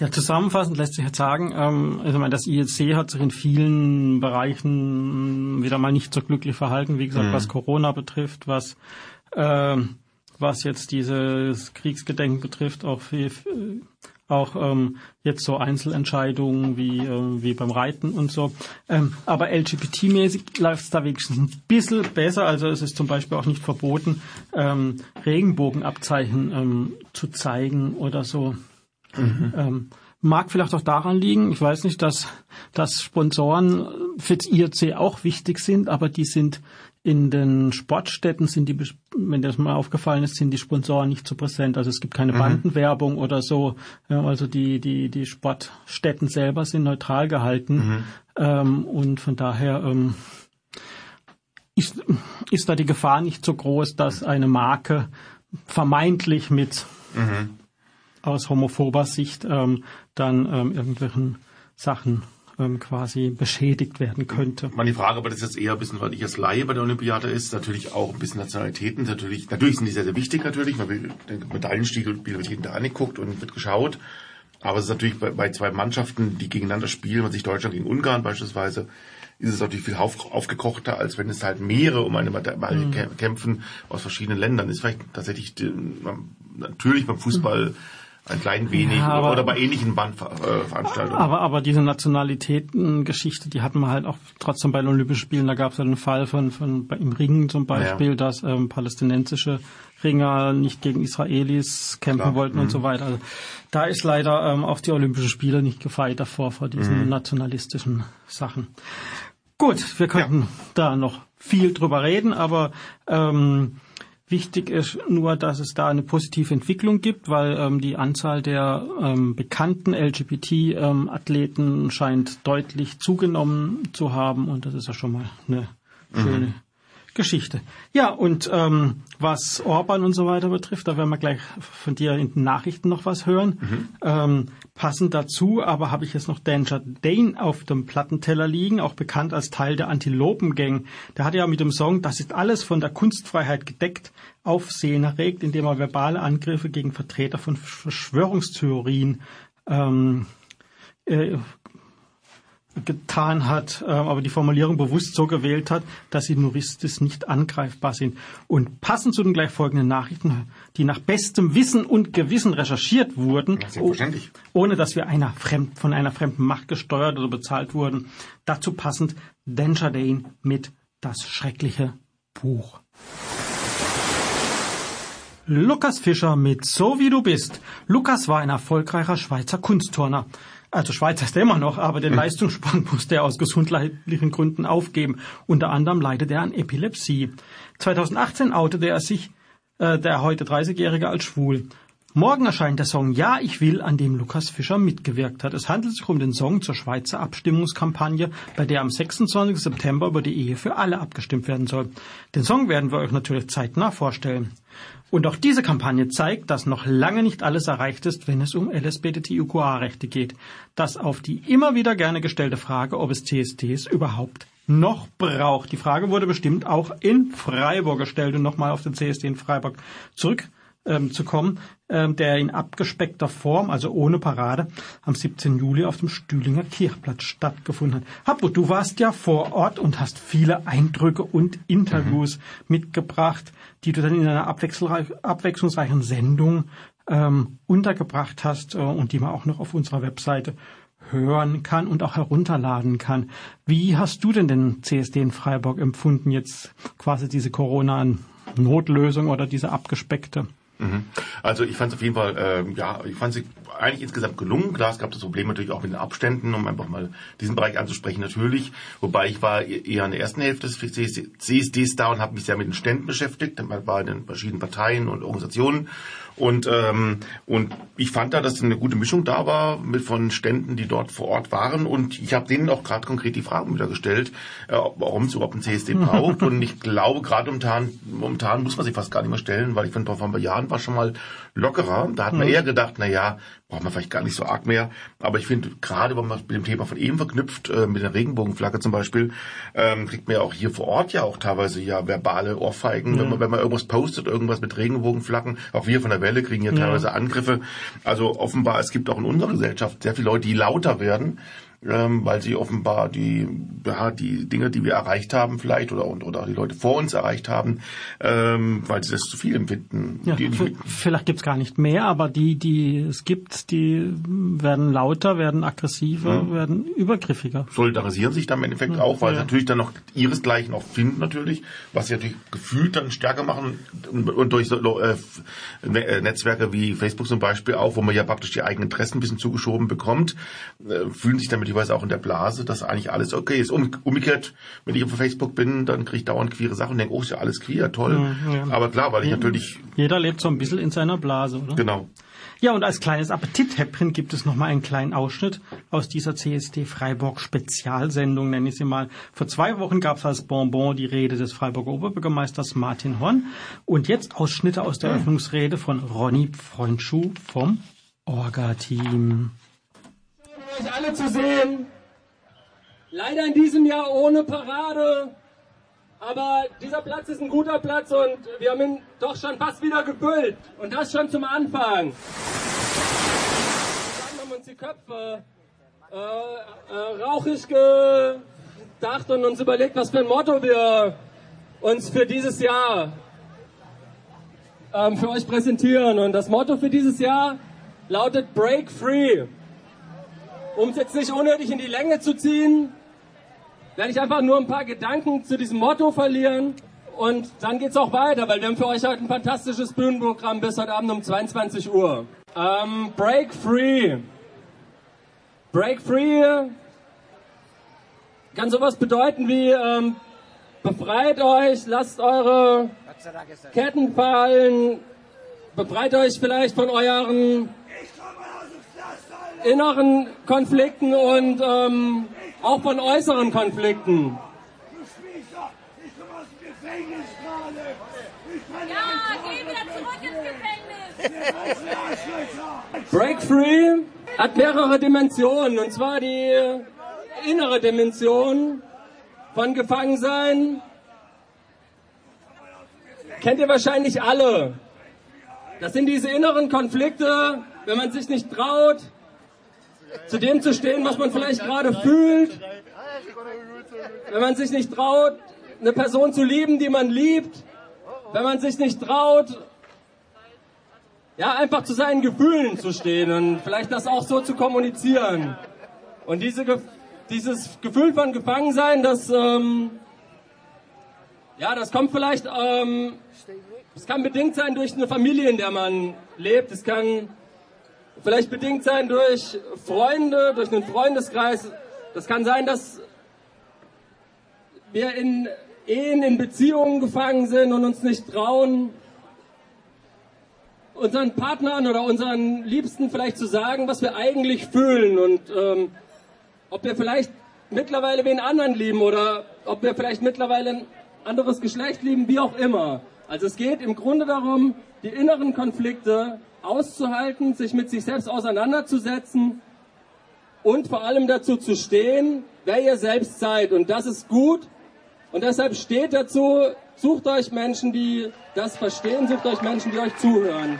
Ja, zusammenfassend lässt sich jetzt sagen, ähm, also meine, das IEC hat sich in vielen Bereichen wieder mal nicht so glücklich verhalten, wie gesagt, was Corona betrifft, was ähm, was jetzt dieses Kriegsgedenken betrifft, auch wie, auch ähm, jetzt so Einzelentscheidungen wie ähm, wie beim Reiten und so. Ähm, aber LGBT-mäßig läuft es da wenigstens ein bisschen besser. Also es ist zum Beispiel auch nicht verboten, ähm, Regenbogenabzeichen ähm, zu zeigen oder so. Ähm, mag vielleicht auch daran liegen, ich weiß nicht, dass, dass Sponsoren für das IOC auch wichtig sind, aber die sind in den Sportstätten sind die, wenn das mal aufgefallen ist, sind die Sponsoren nicht so präsent. Also es gibt keine Bandenwerbung oder so. Ja, also die, die, die Sportstätten selber sind neutral gehalten. Ähm, und von daher ähm, ist, ist da die Gefahr nicht so groß, dass eine Marke vermeintlich mit aus homophober Sicht ähm, dann ähm, irgendwelchen Sachen ähm, quasi beschädigt werden könnte. Mal die Frage, aber das ist jetzt eher ein bisschen, weil ich als Laie bei der Olympiade ist, natürlich auch ein bisschen Nationalitäten, natürlich, natürlich sind die sehr, sehr wichtig natürlich, will, den Medaillenstiegel wird jeden Tag angeguckt und wird geschaut, aber es ist natürlich bei, bei zwei Mannschaften, die gegeneinander spielen, man sich Deutschland gegen Ungarn beispielsweise, ist es natürlich viel auf, aufgekochter, als wenn es halt mehrere um eine Medaille kämpfen aus verschiedenen Ländern. Ist vielleicht tatsächlich natürlich beim Fußball ein klein wenig Ja, aber- oder bei ähnlichen Bandveranstaltungen. Aber, aber diese Nationalitätengeschichte, die hatten wir halt auch trotzdem bei den Olympischen Spielen. Da gab es einen Fall von, von im Ringen zum Beispiel, Ja. dass ähm, palästinensische Ringer nicht gegen Israelis kämpfen Klar. wollten Mhm. und so weiter. Also, da ist leider ähm, auf die Olympischen Spiele nicht gefeit davor, vor diesen Mhm. nationalistischen Sachen. Gut, wir könnten da noch viel drüber reden, aber ähm, wichtig ist nur, dass es da eine positive Entwicklung gibt, weil ähm, die Anzahl der ähm, bekannten LGBT-Athleten scheint deutlich zugenommen zu haben und das ist ja schon mal eine schöne Geschichte. Ja, und ähm, was Orban und so weiter betrifft, da werden wir gleich von dir in den Nachrichten noch was hören. Ähm, passend dazu, aber habe ich jetzt noch Danger Dane auf dem Plattenteller liegen, auch bekannt als Teil der Antilopen-Gang. Der hat ja mit dem Song Das ist alles von der Kunstfreiheit gedeckt Aufsehen erregt, indem er verbale Angriffe gegen Vertreter von Verschwörungstheorien ähm, äh, getan hat, äh, aber die Formulierung bewusst so gewählt hat, dass sie juristisch nicht angreifbar sind. Und passend zu den gleich folgenden Nachrichten, die nach bestem Wissen und Gewissen recherchiert wurden, oh- ohne dass wir einer fremd, von einer fremden Macht gesteuert oder bezahlt wurden, dazu passend Danger Dane mit Das schreckliche Buch. Lukas Fischer mit So wie du bist. Lukas war ein erfolgreicher Schweizer Kunstturner. Also Schweizer ist er immer noch, aber den Leistungssprung musste er aus gesundheitlichen Gründen aufgeben. Unter anderem leidet er an Epilepsie. 2018 outete er sich, äh, der heute 30-Jährige, als schwul. Morgen erscheint der Song Ja, ich will, an dem Lukas Fischer mitgewirkt hat. Es handelt sich um den Song zur Schweizer Abstimmungskampagne, bei der am 26. September über die Ehe für alle abgestimmt werden soll. Den Song werden wir euch natürlich zeitnah vorstellen. Und auch diese Kampagne zeigt, dass noch lange nicht alles erreicht ist, wenn es um LSBTIQA-Rechte geht. Das auf die immer wieder gerne gestellte Frage, ob es CSDs überhaupt noch braucht. Die Frage wurde bestimmt auch in Freiburg gestellt und nochmal auf den CSD in Freiburg zurück ähm, zu kommen, ähm, der in abgespeckter Form, also ohne Parade, am 17. Juli auf dem Stühlinger Kirchplatz stattgefunden hat. Habbo, du warst ja vor Ort und hast viele Eindrücke und Interviews mitgebracht, die du dann in einer abwechslungsreich- abwechslungsreichen Sendung ähm, untergebracht hast äh, und die man auch noch auf unserer Webseite hören kann und auch herunterladen kann. Wie hast du denn den CSD in Freiburg empfunden, jetzt quasi diese Corona-Notlösung oder diese abgespeckte? Mhm. Also ich fand es auf jeden Fall, ähm, ja, ich fand sie eigentlich insgesamt gelungen. Klar, es gab das Problem natürlich auch mit den Abständen, um einfach mal diesen Bereich anzusprechen natürlich. Wobei ich war eher in der ersten Hälfte des CSDs da und habe mich sehr mit den Ständen beschäftigt. Man war in den verschiedenen Parteien und Organisationen. Und, ähm, und ich fand da, dass eine gute Mischung da war mit von Ständen, die dort vor Ort waren. Und ich habe denen auch gerade konkret die Fragen wieder gestellt, äh, warum es überhaupt einen CSD braucht. und ich glaube, gerade momentan, momentan muss man sie fast gar nicht mehr stellen, weil ich finde, vor ein paar Jahren war schon mal lockerer. Da hat man eher gedacht, na ja, braucht man vielleicht gar nicht so arg mehr. Aber ich finde, gerade wenn man mit dem Thema von eben verknüpft, äh, mit der Regenbogenflagge zum Beispiel, ähm, kriegt man ja auch hier vor Ort ja auch teilweise ja verbale Ohrfeigen, wenn, man, wenn man irgendwas postet, irgendwas mit Regenbogenflaggen. Auch wir von der Welle kriegen ja teilweise Angriffe. Also offenbar, es gibt auch in unserer Gesellschaft sehr viele Leute, die lauter werden, ähm, weil sie offenbar die, ja, die Dinge, die wir erreicht haben vielleicht oder, und, oder die Leute vor uns erreicht haben, ähm, weil sie das zu viel empfinden. Ja, die, v- vielleicht gibt's gar nicht mehr, aber die, die es gibt, die werden lauter, werden aggressiver, werden übergriffiger. solidarisieren sich dann im Endeffekt auch, weil ja. sie natürlich dann noch ihresgleichen auch finden natürlich, was sie natürlich gefühlt dann stärker machen und, und durch so, äh, Ne- äh, Netzwerke wie Facebook zum Beispiel auch, wo man ja praktisch die eigenen Interessen ein bisschen zugeschoben bekommt, äh, fühlen sich dann möglicherweise auch in der Blase, dass eigentlich alles okay ist. Um, umgekehrt, wenn ich auf Facebook bin, dann kriege ich dauernd queere Sachen und denke, oh, ist ja alles queer, toll. Ja, ja. Aber klar, weil ich natürlich, Jeder lebt so ein bisschen in seiner Blase, oder? genau, Ja, und als kleines Appetithäppchen gibt es nochmal einen kleinen Ausschnitt aus dieser CSD Freiburg Spezialsendung, nenne ich sie mal. Vor zwei Wochen gab es als Bonbon die Rede des Freiburger Oberbürgermeisters Martin Horn und jetzt Ausschnitte aus der Eröffnungsrede von Ronny Freundschuh vom Orga-Team. Euch alle zu sehen. Leider in diesem Jahr ohne Parade. Aber dieser Platz ist ein guter Platz und wir haben ihn doch schon fast wieder gefüllt. Und das schon zum Anfang. Dann haben uns die Köpfe äh, äh, rauchig gedacht und uns überlegt, was für ein Motto wir uns für dieses Jahr ähm, für euch präsentieren. Und das Motto für dieses Jahr lautet Break Free. Um es jetzt nicht unnötig in die Länge zu ziehen, werde ich einfach nur ein paar Gedanken zu diesem Motto verlieren. Und dann geht's auch weiter, weil wir haben für euch heute ein fantastisches Bühnenprogramm bis heute Abend um 22 Uhr. Ähm, Break Free. Break Free kann sowas bedeuten wie ähm, befreit euch, lasst eure Ketten fallen, befreit euch vielleicht von euren inneren Konflikten und ähm, auch von äußeren Konflikten. Break Free hat mehrere Dimensionen, und zwar die innere Dimension von Gefangensein. Kennt ihr wahrscheinlich alle. Das sind diese inneren Konflikte, wenn man sich nicht traut, zu dem zu stehen, was man vielleicht gerade fühlt. Wenn man sich nicht traut, eine Person zu lieben, die man liebt. Wenn man sich nicht traut, ja, einfach zu seinen Gefühlen zu stehen und vielleicht das auch so zu kommunizieren. Und diese, dieses Gefühl von Gefangensein, das, ähm, ja, das kommt vielleicht, ähm, es kann bedingt sein durch eine Familie, in der man lebt. Es kann vielleicht bedingt sein durch Freunde, durch einen Freundeskreis. Das kann sein, dass wir in Ehen, in Beziehungen gefangen sind und uns nicht trauen, unseren Partnern oder unseren Liebsten vielleicht zu sagen, was wir eigentlich fühlen und ähm, ob wir vielleicht mittlerweile wen anderen lieben oder ob wir vielleicht mittlerweile ein anderes Geschlecht lieben, wie auch immer. Also es geht im Grunde darum, die inneren Konflikte auszuhalten, sich mit sich selbst auseinanderzusetzen und vor allem dazu zu stehen, wer ihr selbst seid. Und das ist gut. Und deshalb steht dazu, sucht euch Menschen, die das verstehen, sucht euch Menschen, die euch zuhören.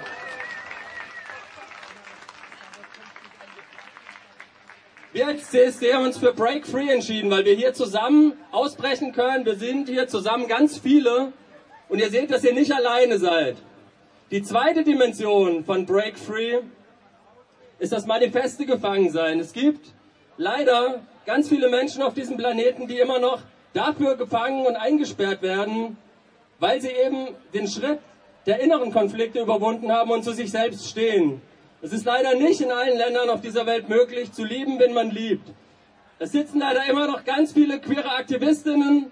Wir als CSD haben uns für Break Free entschieden, weil wir hier zusammen ausbrechen können. Wir sind hier zusammen ganz viele und ihr seht, dass ihr nicht alleine seid. Die zweite Dimension von Break Free ist das manifeste Gefangensein. Es gibt leider ganz viele Menschen auf diesem Planeten, die immer noch dafür gefangen und eingesperrt werden, weil sie eben den Schritt der inneren Konflikte überwunden haben und zu sich selbst stehen. Es ist leider nicht in allen Ländern auf dieser Welt möglich, zu lieben, wenn man liebt. Es sitzen leider immer noch ganz viele queere Aktivistinnen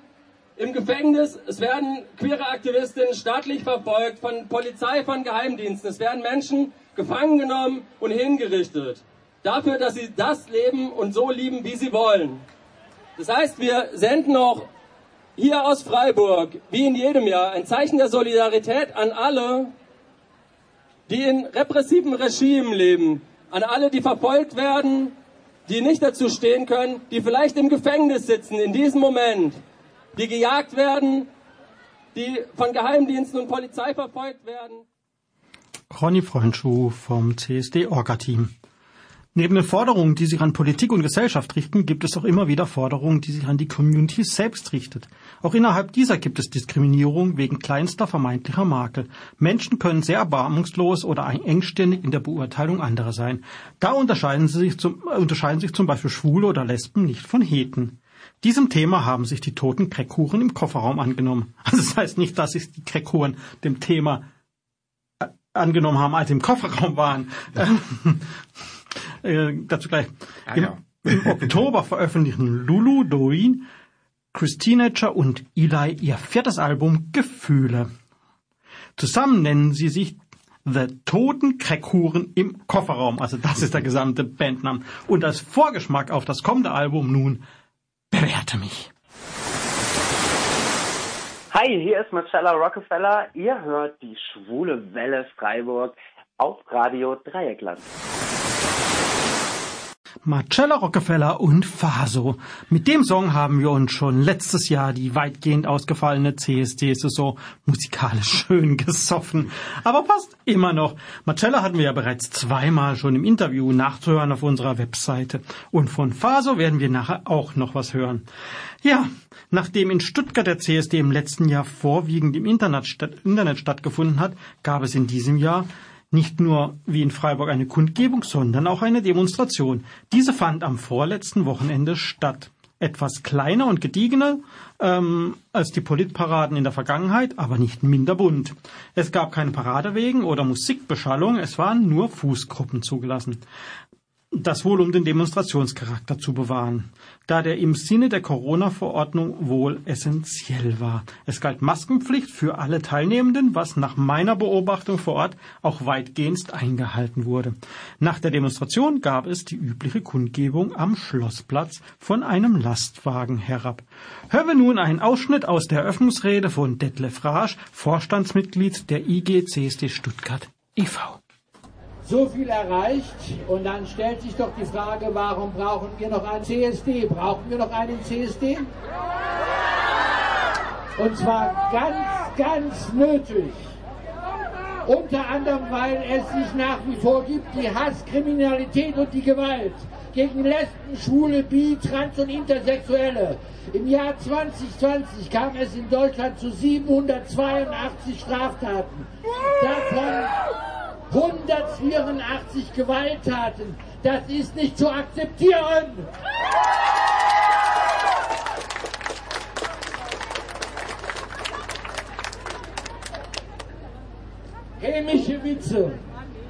im Gefängnis. Es werden queere Aktivistinnen staatlich verfolgt, von Polizei, von Geheimdiensten. Es werden Menschen gefangen genommen und hingerichtet. Dafür, dass sie das leben und so lieben, wie sie wollen. Das heißt, wir senden auch hier aus Freiburg, wie in jedem Jahr, ein Zeichen der Solidarität an alle, die in repressiven Regimen leben, an alle, die verfolgt werden, die nicht dazu stehen können, die vielleicht im Gefängnis sitzen in diesem Moment, die gejagt werden, die von Geheimdiensten und Polizei verfolgt werden. Ronny Freundschuh vom CSD-Orga-Team. Neben den Forderungen, die sich an Politik und Gesellschaft richten, gibt es auch immer wieder Forderungen, die sich an die Community selbst richtet. Auch innerhalb dieser gibt es Diskriminierung wegen kleinster vermeintlicher Makel. Menschen können sehr erbarmungslos oder engstirnig in der Beurteilung anderer sein. Da unterscheiden, sie sich zum, unterscheiden sich zum Beispiel Schwule oder Lesben nicht von Heten. Diesem Thema haben sich die toten Kreckhuren im Kofferraum angenommen. Also das heißt nicht, dass sich die Kreckhuren dem Thema äh, angenommen haben, als sie im Kofferraum waren. Äh, dazu gleich. Ah, Im, ja. Im Oktober veröffentlichen Lulu, Doreen, Christinager und Eli ihr viertes Album Gefühle. Zusammen nennen sie sich The Toten Kreckhuren im Kofferraum. Also das ist der gesamte Bandname. Und als Vorgeschmack auf das kommende Album nun Bewerte mich. Hi, hier ist Marcella Rockefeller. Ihr hört die schwule Welle Freiburg auf Radio Dreieckland. Marcella Rockefeller und Faso. Mit dem Song haben wir uns schon letztes Jahr die weitgehend ausgefallene CSD-Saison musikalisch schön gesoffen. Aber passt immer noch. Marcella hatten wir ja bereits zweimal schon im Interview nachzuhören auf unserer Webseite. Und von Faso werden wir nachher auch noch was hören. Ja, nachdem in Stuttgart der CSD im letzten Jahr vorwiegend im Internet, statt, Internet stattgefunden hat, gab es in diesem Jahr Nicht nur wie in Freiburg eine Kundgebung, sondern auch eine Demonstration. Diese fand am vorletzten Wochenende statt. Etwas kleiner und gediegener ähm, als die Politparaden in der Vergangenheit, aber nicht minder bunt. Es gab keine Paradewegen oder Musikbeschallung, es waren nur Fußgruppen zugelassen. Das wohl um den Demonstrationscharakter zu bewahren, da der im Sinne der Corona-Verordnung wohl essentiell war. Es galt Maskenpflicht für alle Teilnehmenden, was nach meiner Beobachtung vor Ort auch weitgehend eingehalten wurde. Nach der Demonstration gab es die übliche Kundgebung am Schlossplatz von einem Lastwagen herab. Hören wir nun einen Ausschnitt aus der Eröffnungsrede von Detlef Rasch, Vorstandsmitglied der IG CSD Stuttgart e.V so viel erreicht. Und dann stellt sich doch die Frage, warum brauchen wir noch einen CSD? Brauchen wir noch einen CSD? Und zwar ganz, ganz nötig. Unter anderem, weil es sich nach wie vor gibt, die Hasskriminalität und die Gewalt gegen Lesben, Schwule, Bi, Trans und Intersexuelle. Im Jahr 2020 kam es in Deutschland zu 782 Straftaten. Davon 184 Gewalttaten. Das ist nicht zu akzeptieren. Hämische Witze,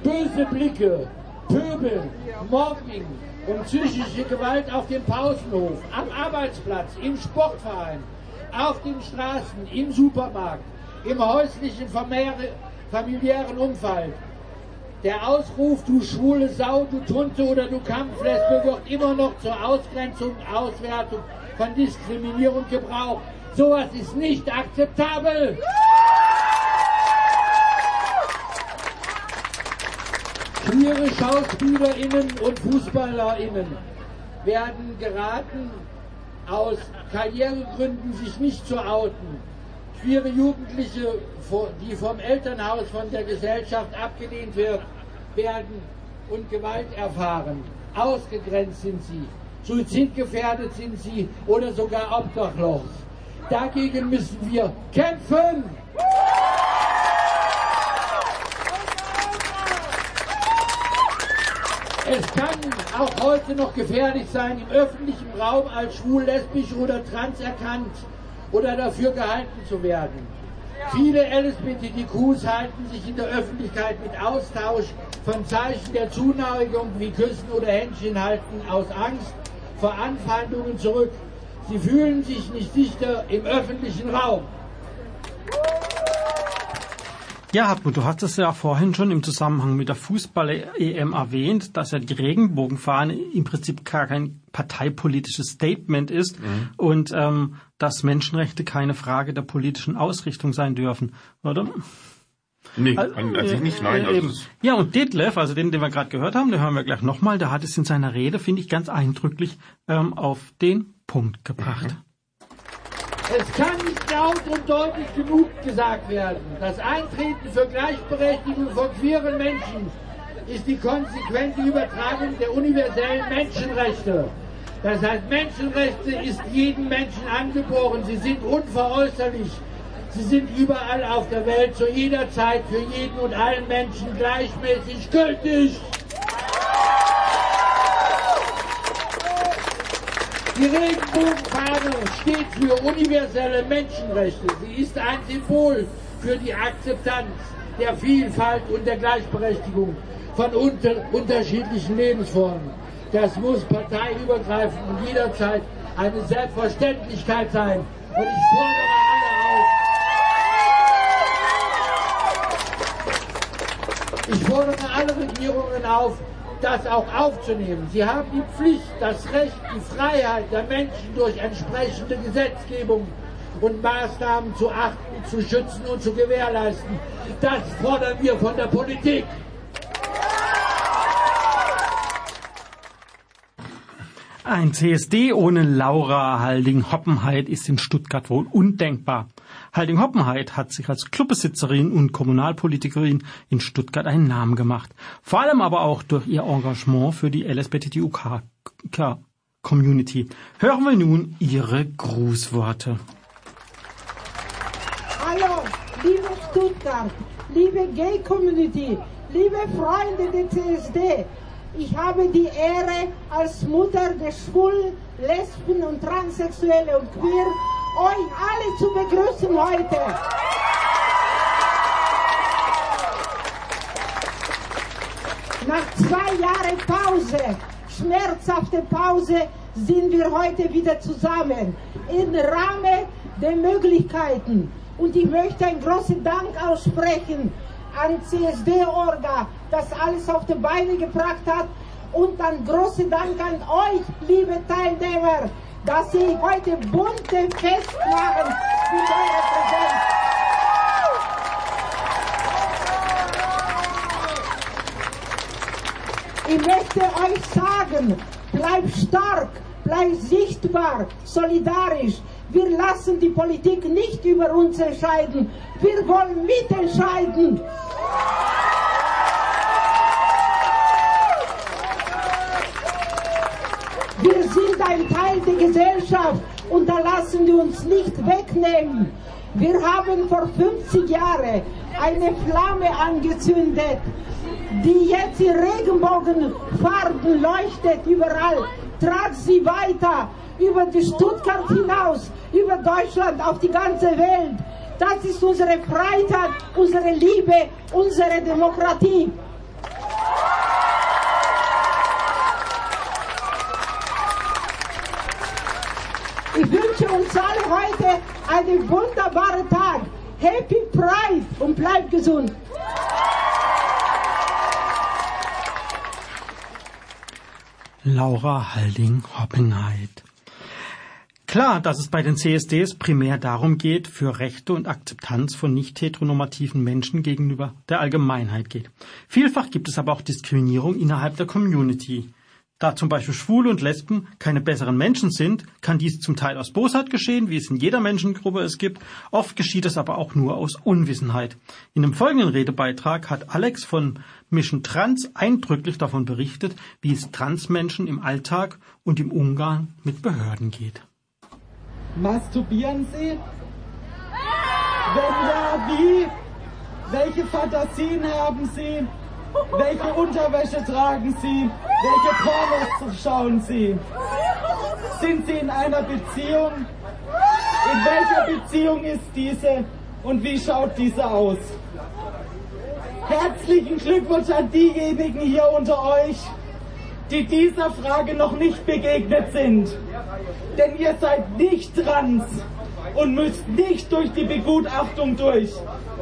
böse Blicke, Pöbel, Mobbing und psychische Gewalt auf dem Pausenhof, am Arbeitsplatz, im Sportverein, auf den Straßen, im Supermarkt, im häuslichen familiären Umfeld, der Ausruf, du schwule Sau, du Tunte oder du Kampflesbe, wird immer noch zur Ausgrenzung, Auswertung von Diskriminierung gebraucht. Sowas ist nicht akzeptabel. Queere SchauspielerInnen und FußballerInnen werden geraten, aus Karrieregründen sich nicht zu outen. Queere Jugendliche, die vom Elternhaus, von der Gesellschaft abgelehnt wird, werden und Gewalt erfahren. Ausgegrenzt sind sie, suizidgefährdet sind sie oder sogar obdachlos. Dagegen müssen wir kämpfen. Es kann auch heute noch gefährlich sein, im öffentlichen Raum als schwul, lesbisch oder trans erkannt oder dafür gehalten zu werden. Viele LSBTQs halten sich in der Öffentlichkeit mit Austausch von Zeichen der Zuneigung wie Küssen oder Händchen halten aus Angst vor Anfeindungen zurück. Sie fühlen sich nicht sicher im öffentlichen Raum. Ja, Hartmut, du hast es ja vorhin schon im Zusammenhang mit der Fußball-EM erwähnt, dass ja die Regenbogenfahne im Prinzip gar kein parteipolitisches Statement ist mhm. und ähm, dass Menschenrechte keine Frage der politischen Ausrichtung sein dürfen, oder? Nee, also, an sich nicht, nein. Äh, also ja, und Detlef, also den, den wir gerade gehört haben, den hören wir gleich nochmal, der hat es in seiner Rede, finde ich, ganz eindrücklich ähm, auf den Punkt gebracht. Mhm. Es kann nicht laut und deutlich genug gesagt werden. Das Eintreten für Gleichberechtigung von queeren Menschen ist die konsequente Übertragung der universellen Menschenrechte. Das heißt, Menschenrechte ist jedem Menschen angeboren. Sie sind unveräußerlich. Sie sind überall auf der Welt zu jeder Zeit für jeden und allen Menschen gleichmäßig gültig. Die Regenbogenfahne steht für universelle Menschenrechte. Sie ist ein Symbol für die Akzeptanz der Vielfalt und der Gleichberechtigung von unter unterschiedlichen Lebensformen. Das muss parteiübergreifend und jederzeit eine Selbstverständlichkeit sein. Und ich fordere alle auf, ich fordere alle Regierungen auf, das auch aufzunehmen. Sie haben die Pflicht, das Recht, die Freiheit der Menschen durch entsprechende Gesetzgebung und Maßnahmen zu achten, zu schützen und zu gewährleisten. Das fordern wir von der Politik. Ein CSD ohne Laura Halding-Hoppenheit ist in Stuttgart wohl undenkbar. Halding-Hoppenheit hat sich als Clubbesitzerin und Kommunalpolitikerin in Stuttgart einen Namen gemacht. Vor allem aber auch durch ihr Engagement für die LSBTQ-Community. Hören wir nun ihre Grußworte. Hallo, liebe Stuttgart, liebe Gay-Community, liebe Freunde der CSD, ich habe die Ehre, als Mutter der Schwulen, Lesben und Transsexuelle und Queer euch alle zu begrüßen heute. Nach zwei Jahren Pause, schmerzhafte Pause, sind wir heute wieder zusammen im Rahmen der Möglichkeiten. Und ich möchte einen großen Dank aussprechen an CSD-Orga, das alles auf die Beine gebracht hat. Und dann großen Dank an euch, liebe Teilnehmer, dass Sie heute bunte Fest machen mit eurer Präsenz. Ich möchte euch sagen, bleibt stark, bleibt sichtbar, solidarisch. Wir lassen die Politik nicht über uns entscheiden. Wir wollen mitentscheiden. Wir sind ein Teil der Gesellschaft und da lassen wir uns nicht wegnehmen. Wir haben vor 50 Jahren eine Flamme angezündet, die jetzt in Regenbogenfarben leuchtet überall. Tragt sie weiter über die Stuttgart hinaus, über Deutschland, auf die ganze Welt. Das ist unsere Freiheit, unsere Liebe, unsere Demokratie. Ich wünsche uns alle heute einen wunderbaren Tag. Happy Pride und bleibt gesund. Laura Halding-Hoppenheit. Klar, dass es bei den CSDs primär darum geht, für Rechte und Akzeptanz von nicht heteronormativen Menschen gegenüber der Allgemeinheit geht. Vielfach gibt es aber auch Diskriminierung innerhalb der Community. Da zum Beispiel Schwule und Lesben keine besseren Menschen sind, kann dies zum Teil aus Bosheit geschehen, wie es in jeder Menschengruppe es gibt. Oft geschieht es aber auch nur aus Unwissenheit. In dem folgenden Redebeitrag hat Alex von Mission Trans eindrücklich davon berichtet, wie es Transmenschen im Alltag und im Umgang mit Behörden geht. Masturbieren Sie? Wenn ja, wie? Welche Fantasien haben Sie? Welche Unterwäsche tragen Sie? Welche Pornos schauen Sie? Sind Sie in einer Beziehung? In welcher Beziehung ist diese und wie schaut diese aus? Herzlichen Glückwunsch an diejenigen hier unter euch, die dieser Frage noch nicht begegnet sind. Denn ihr seid nicht trans und müsst nicht durch die Begutachtung durch,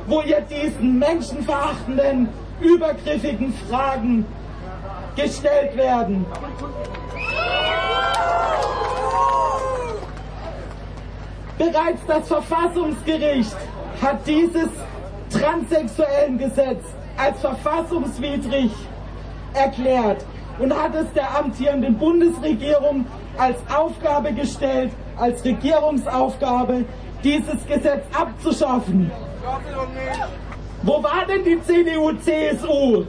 wo ihr diesen menschenverachtenden übergriffigen Fragen gestellt werden. Bereits das Verfassungsgericht hat dieses transsexuellen Gesetz als verfassungswidrig erklärt und hat es der amtierenden Bundesregierung als Aufgabe gestellt, als Regierungsaufgabe, dieses Gesetz abzuschaffen. Wo war denn die CDU, CSU?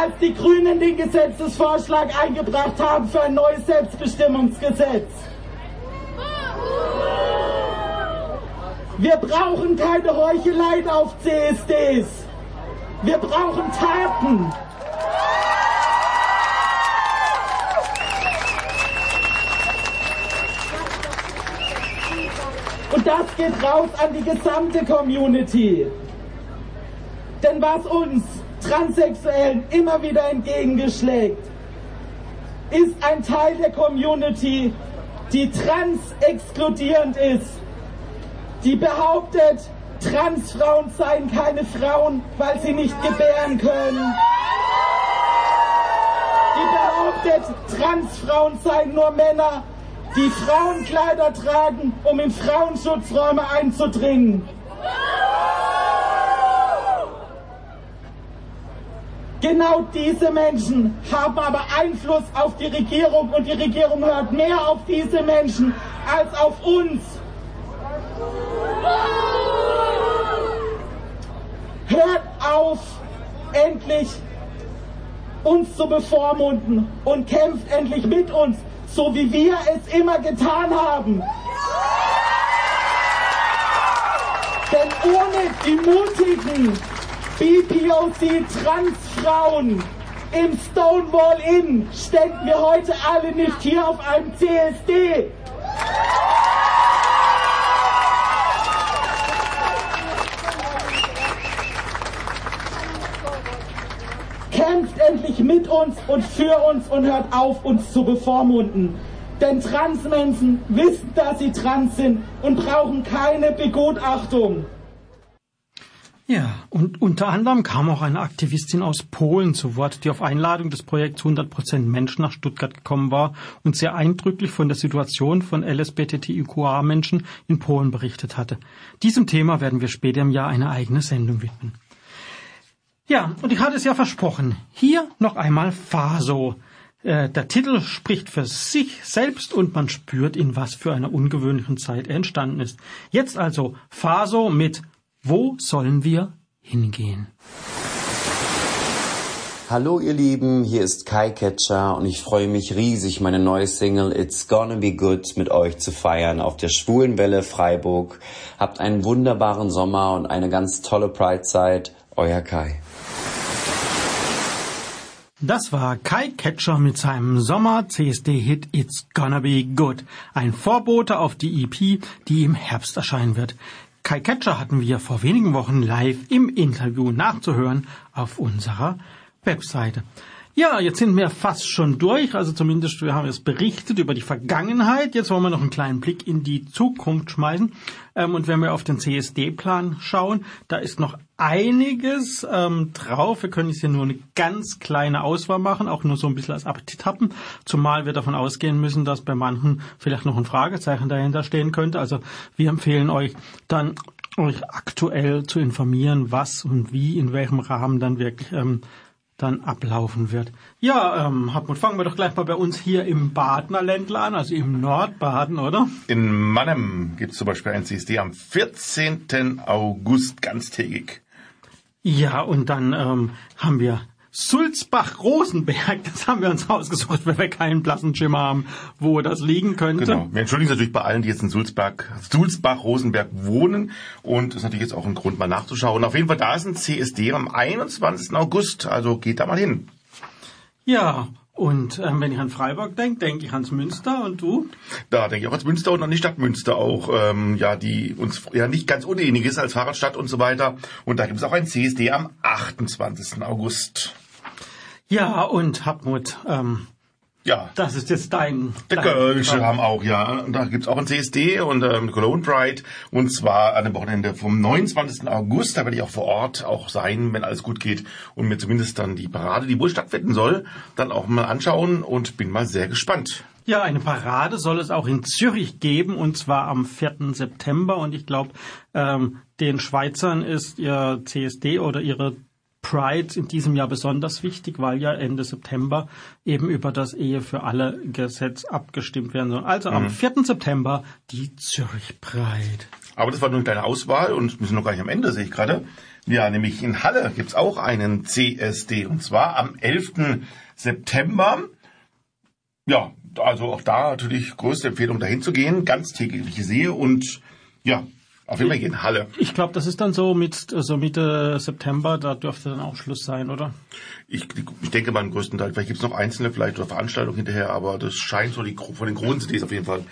Als die Grünen den Gesetzesvorschlag eingebracht haben für ein neues Selbstbestimmungsgesetz. Wir brauchen keine Heucheleien auf CSDs. Wir brauchen Taten. Das geht raus an die gesamte Community. Denn was uns Transsexuellen immer wieder entgegengeschlägt, ist ein Teil der Community, die trans-exkludierend ist, die behauptet, Transfrauen seien keine Frauen, weil sie nicht gebären können. Die behauptet, Transfrauen seien nur Männer, die Frauenkleider tragen, um in Frauenschutzräume einzudringen. Genau diese Menschen haben aber Einfluss auf die Regierung und die Regierung hört mehr auf diese Menschen als auf uns. Hört auf, endlich uns zu bevormunden und kämpft endlich mit uns, so wie wir es immer getan haben. Denn ohne die mutigen BPOC Transfrauen im Stonewall Inn ständen wir heute alle nicht hier auf einem CSD. Kämpft endlich mit uns und für uns und hört auf, uns zu bevormunden. Denn Transmenschen wissen, dass sie trans sind und brauchen keine Begutachtung. Ja, und unter anderem kam auch eine Aktivistin aus Polen zu Wort, die auf Einladung des Projekts 100% Menschen nach Stuttgart gekommen war und sehr eindrücklich von der Situation von LSBTTIQA-Menschen in Polen berichtet hatte. Diesem Thema werden wir später im Jahr eine eigene Sendung widmen. Ja, und ich hatte es ja versprochen. Hier noch einmal Faso. Äh, der Titel spricht für sich selbst und man spürt, in was für einer ungewöhnlichen Zeit er entstanden ist. Jetzt also Faso mit Wo sollen wir hingehen? Hallo ihr Lieben, hier ist Kai Ketcher und ich freue mich riesig, meine neue Single It's Gonna Be Good mit euch zu feiern auf der Schwulenwelle Freiburg. Habt einen wunderbaren Sommer und eine ganz tolle Pride-Zeit. Euer Kai. Das war Kai Ketcher mit seinem Sommer-CSD-Hit It's Gonna Be Good. Ein Vorbote auf die EP, die im Herbst erscheinen wird. Kai Ketcher hatten wir vor wenigen Wochen live im Interview nachzuhören auf unserer Webseite. Ja, jetzt sind wir fast schon durch, also zumindest wir haben jetzt berichtet über die Vergangenheit. Jetzt wollen wir noch einen kleinen Blick in die Zukunft schmeißen. Ähm, und wenn wir auf den CSD-Plan schauen, da ist noch einiges ähm, drauf. Wir können jetzt hier nur eine ganz kleine Auswahl machen, auch nur so ein bisschen als Appetit haben. Zumal wir davon ausgehen müssen, dass bei manchen vielleicht noch ein Fragezeichen dahinter stehen könnte. Also wir empfehlen euch dann euch aktuell zu informieren, was und wie, in welchem Rahmen dann wirklich ähm, dann ablaufen wird. Ja, ähm, Hartmut, fangen wir doch gleich mal bei uns hier im Badener Ländler an, also im Nordbaden, oder? In Mannem gibt es zum Beispiel ein CSD am 14. August ganztägig. Ja, und dann ähm, haben wir Sulzbach-Rosenberg, das haben wir uns ausgesucht, weil wir keinen blassen Schimmer haben, wo das liegen könnte. Genau. Wir entschuldigen uns natürlich bei allen, die jetzt in Sulzbach, Sulzbach-Rosenberg wohnen. Und das ist natürlich jetzt auch ein Grund, mal nachzuschauen. Auf jeden Fall, da ist ein CSD am 21. August, also geht da mal hin. Ja, und ähm, wenn ich an Freiburg denke, denke ich ans Münster und du? Da denke ich auch ans Münster und an die Stadt Münster auch, ähm, ja, die uns ja nicht ganz unähnlich ist als Fahrradstadt und so weiter. Und da gibt es auch ein CSD am 28. August. Ja, und Hartmut, ähm, ja. Das ist jetzt dein. Der Kölsche haben auch, ja. Da gibt's auch ein CSD und ähm, Cologne Pride. Und zwar an dem Wochenende vom 29. August. Da werde ich auch vor Ort auch sein, wenn alles gut geht. Und mir zumindest dann die Parade, die wohl stattfinden soll, dann auch mal anschauen und bin mal sehr gespannt. Ja, eine Parade soll es auch in Zürich geben und zwar am 4. September. Und ich glaube, ähm, den Schweizern ist ihr CSD oder ihre Pride in diesem Jahr besonders wichtig, weil ja Ende September eben über das Ehe für alle Gesetz abgestimmt werden soll. Also mhm. am 4. September die Zürich Pride. Aber das war nur eine kleine Auswahl und wir sind noch gar nicht am Ende, sehe ich gerade. Ja, nämlich in Halle gibt's auch einen CSD und zwar am 11. September. Ja, also auch da natürlich größte Empfehlung dahin zu gehen, ganztägliche Sehe und ja, auf jeden Fall in Halle. Ich glaube, das ist dann so mit so Mitte September, da dürfte dann auch Schluss sein, oder? Ich, ich denke mal im größten Teil. Vielleicht gibt's noch einzelne vielleicht oder Veranstaltungen hinterher, aber das scheint so die, von den großen CDs auf jeden Fall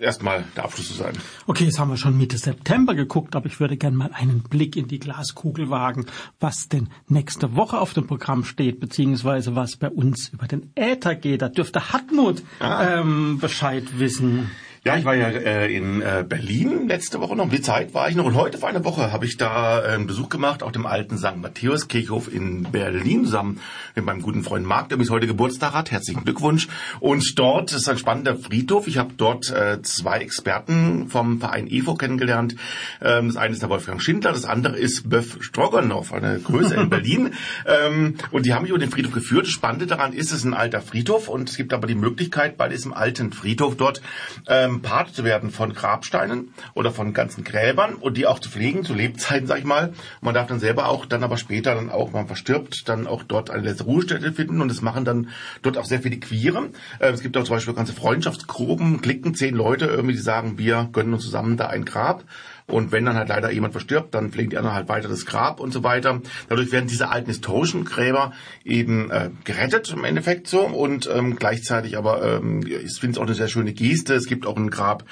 erstmal der Abschluss zu sein. Okay, jetzt haben wir schon Mitte September geguckt, aber ich würde gerne mal einen Blick in die Glaskugel wagen, was denn nächste Woche auf dem Programm steht, beziehungsweise was bei uns über den Äther geht. Da dürfte Hartmut ah. ähm, Bescheid wissen. Ja, ich war ja äh, in äh, Berlin letzte Woche noch, um die Zeit war ich noch und heute vor einer Woche habe ich da äh, einen Besuch gemacht auf dem alten St. Matthäus Kirchhof in Berlin zusammen mit meinem guten Freund Marc, der bis heute Geburtstag hat. Herzlichen Glückwunsch. Und dort ist ein spannender Friedhof. Ich habe dort äh, zwei Experten vom Verein EFO kennengelernt. Ähm, das eine ist der Wolfgang Schindler, das andere ist Böff Stroganow, eine Größe in Berlin. Ähm, und die haben mich über den Friedhof geführt. Das Spannende daran ist, es ist ein alter Friedhof und es gibt aber die Möglichkeit, bei diesem alten Friedhof dort ähm, Pate zu werden von Grabsteinen oder von ganzen Gräbern und die auch zu pflegen, zu Lebzeiten, sag ich mal. man darf dann selber auch dann aber später dann auch, man verstirbt, dann auch dort eine letzte Ruhestätte finden und das machen dann dort auch sehr viele Queere. Äh, es gibt auch zum Beispiel ganze Freundschaftsgruppen, klicken zehn Leute irgendwie, die sagen, wir gönnen uns zusammen da ein Grab Und wenn dann halt leider jemand verstirbt, dann pflegen die anderen halt weiter das Grab und so weiter. Dadurch werden diese alten historischen Gräber eben äh, gerettet im Endeffekt so und ähm, gleichzeitig aber ähm, ich finde es auch eine sehr schöne Geste. Es gibt auch ein Grab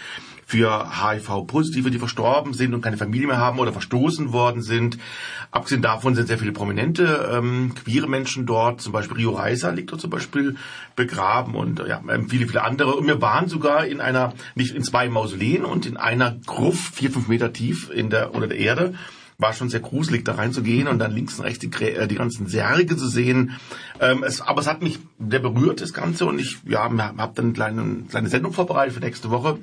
für HIV-Positive, die verstorben sind und keine Familie mehr haben oder verstoßen worden sind. Abgesehen davon sind sehr viele prominente ähm, queere Menschen dort. Zum Beispiel Rio Reiser liegt dort zum Beispiel begraben und ja, ähm, viele, viele andere. Und wir waren sogar in einer, nicht in zwei Mausoleen und in einer Gruft, vier, fünf Meter tief in der, unter der Erde war schon sehr gruselig, da reinzugehen und dann links und rechts die, äh, die ganzen Särge zu sehen. Ähm, es, aber es hat mich sehr berührt, das Ganze, und ich ja, habe dann eine kleine, kleine Sendung vorbereitet für nächste Woche.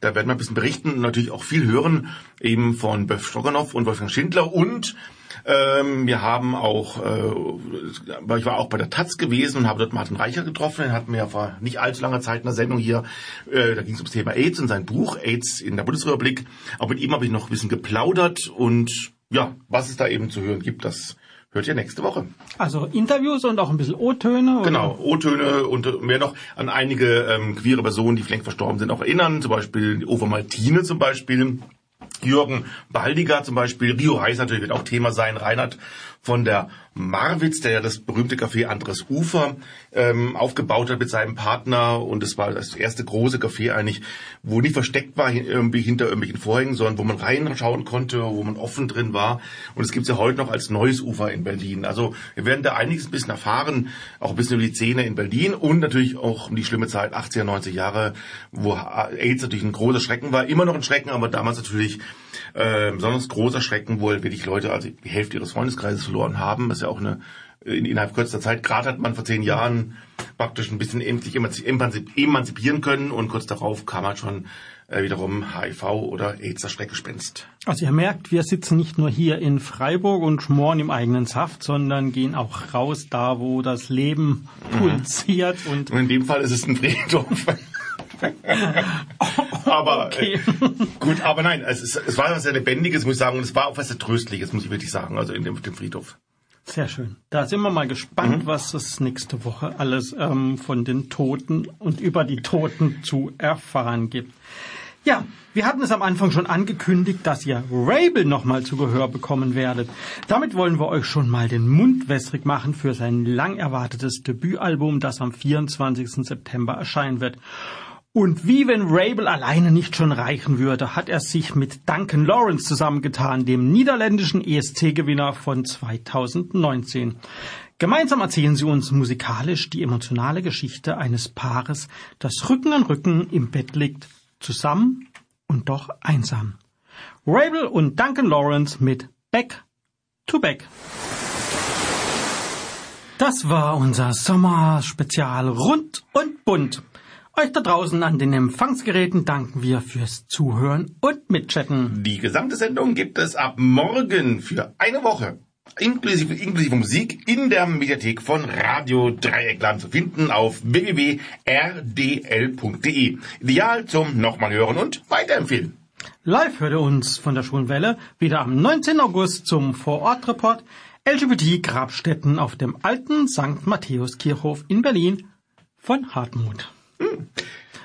Da werden wir ein bisschen berichten und natürlich auch viel hören, eben von Böf Stroganow und Wolfgang Schindler und ähm, wir haben auch, äh, ich war auch bei der Taz gewesen und habe dort Martin Reicher getroffen. Den hatten wir ja vor nicht allzu langer Zeit in der Sendung hier. Äh, da ging es ums Thema AIDS und sein Buch AIDS in der Bundesrepublik. Auch mit ihm habe ich noch ein bisschen geplaudert und ja, was es da eben zu hören gibt, das hört ihr nächste Woche. Also Interviews und auch ein bisschen O-Töne? Genau, O-Töne und mehr noch an einige ähm, queere Personen, die vielleicht verstorben sind, auch erinnern. Zum Beispiel Ova Maltine zum Beispiel. Jürgen Baldiger zum Beispiel, Rio Reis natürlich wird auch Thema sein, Reinhard von der Marwitz, der ja das berühmte Café Andres Ufer ähm, aufgebaut hat mit seinem Partner und es war das erste große Café eigentlich, wo nicht versteckt war irgendwie hinter irgendwelchen Vorhängen, sondern wo man reinschauen konnte, wo man offen drin war und es gibt ja heute noch als neues Ufer in Berlin. Also wir werden da einiges ein bisschen erfahren, auch ein bisschen über die Szene in Berlin und natürlich auch um die schlimme Zeit 80er, 90er Jahre, wo AIDS natürlich ein großer Schrecken war, immer noch ein Schrecken, aber damals natürlich äh, besonders großer Schrecken, wo wirklich Leute, also die Hälfte ihres Freundeskreises verloren haben. Das ist ja auch eine in, innerhalb kürzester Zeit. Gerade hat man vor zehn Jahren praktisch ein bisschen sich emanzipieren können und kurz darauf kam halt schon äh, wiederum HIV oder AIDS das Schreckgespenst. Also ihr merkt, wir sitzen nicht nur hier in Freiburg und schmoren im eigenen Saft, sondern gehen auch raus da, wo das Leben mhm. pulsiert. Mhm. Und, und in dem Fall ist es ein Friedhof. aber okay. äh, gut, aber nein, es, ist, es war was sehr Lebendiges, muss ich sagen, und es war auch was sehr Tröstliches, muss ich wirklich sagen, also in dem, dem Friedhof. Sehr schön. Da sind wir mal gespannt, mhm. was es nächste Woche alles ähm, von den Toten und über die Toten zu erfahren gibt. Ja, wir hatten es am Anfang schon angekündigt, dass ihr Rabel nochmal zu Gehör bekommen werdet. Damit wollen wir euch schon mal den Mund wässrig machen für sein lang erwartetes Debütalbum, das am 24. September erscheinen wird. Und wie wenn Rabel alleine nicht schon reichen würde, hat er sich mit Duncan Lawrence zusammengetan, dem niederländischen ESC-Gewinner von 2019. Gemeinsam erzählen sie uns musikalisch die emotionale Geschichte eines Paares, das Rücken an Rücken im Bett liegt, zusammen und doch einsam. Rabel und Duncan Lawrence mit Back to Back. Das war unser Sommerspezial rund und bunt. Euch da draußen an den Empfangsgeräten danken wir fürs Zuhören und Mitchatten. Die gesamte Sendung gibt es ab morgen für eine Woche. Inklusive, inklusive Musik in der Mediathek von Radio Dreieckland zu finden auf www.rdl.de. Ideal zum nochmal hören und weiterempfehlen. Live hört ihr uns von der Schulwelle wieder am 19. August zum Vorortreport LGBT-Grabstätten auf dem alten St. Matthäus-Kirchhof in Berlin von Hartmut.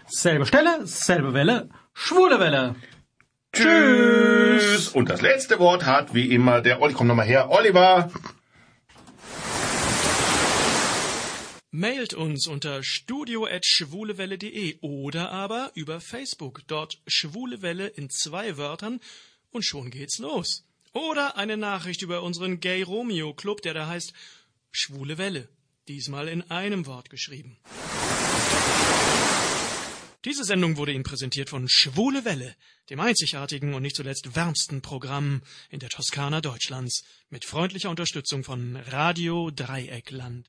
Selbe Stelle, selbe Welle, schwule Welle. Tschüss. Und das letzte Wort hat wie immer der Olli. Komm nochmal her, Oliver. Mailt uns unter studio.schwulewelle.de oder aber über Facebook. Dort Schwule Welle in zwei Wörtern und schon geht's los. Oder eine Nachricht über unseren Gay Romeo Club, der da heißt Schwule Welle. Diesmal in einem Wort geschrieben. Diese Sendung wurde Ihnen präsentiert von Schwule Welle, dem einzigartigen und nicht zuletzt wärmsten Programm in der Toskana Deutschlands, mit freundlicher Unterstützung von Radio Dreieckland.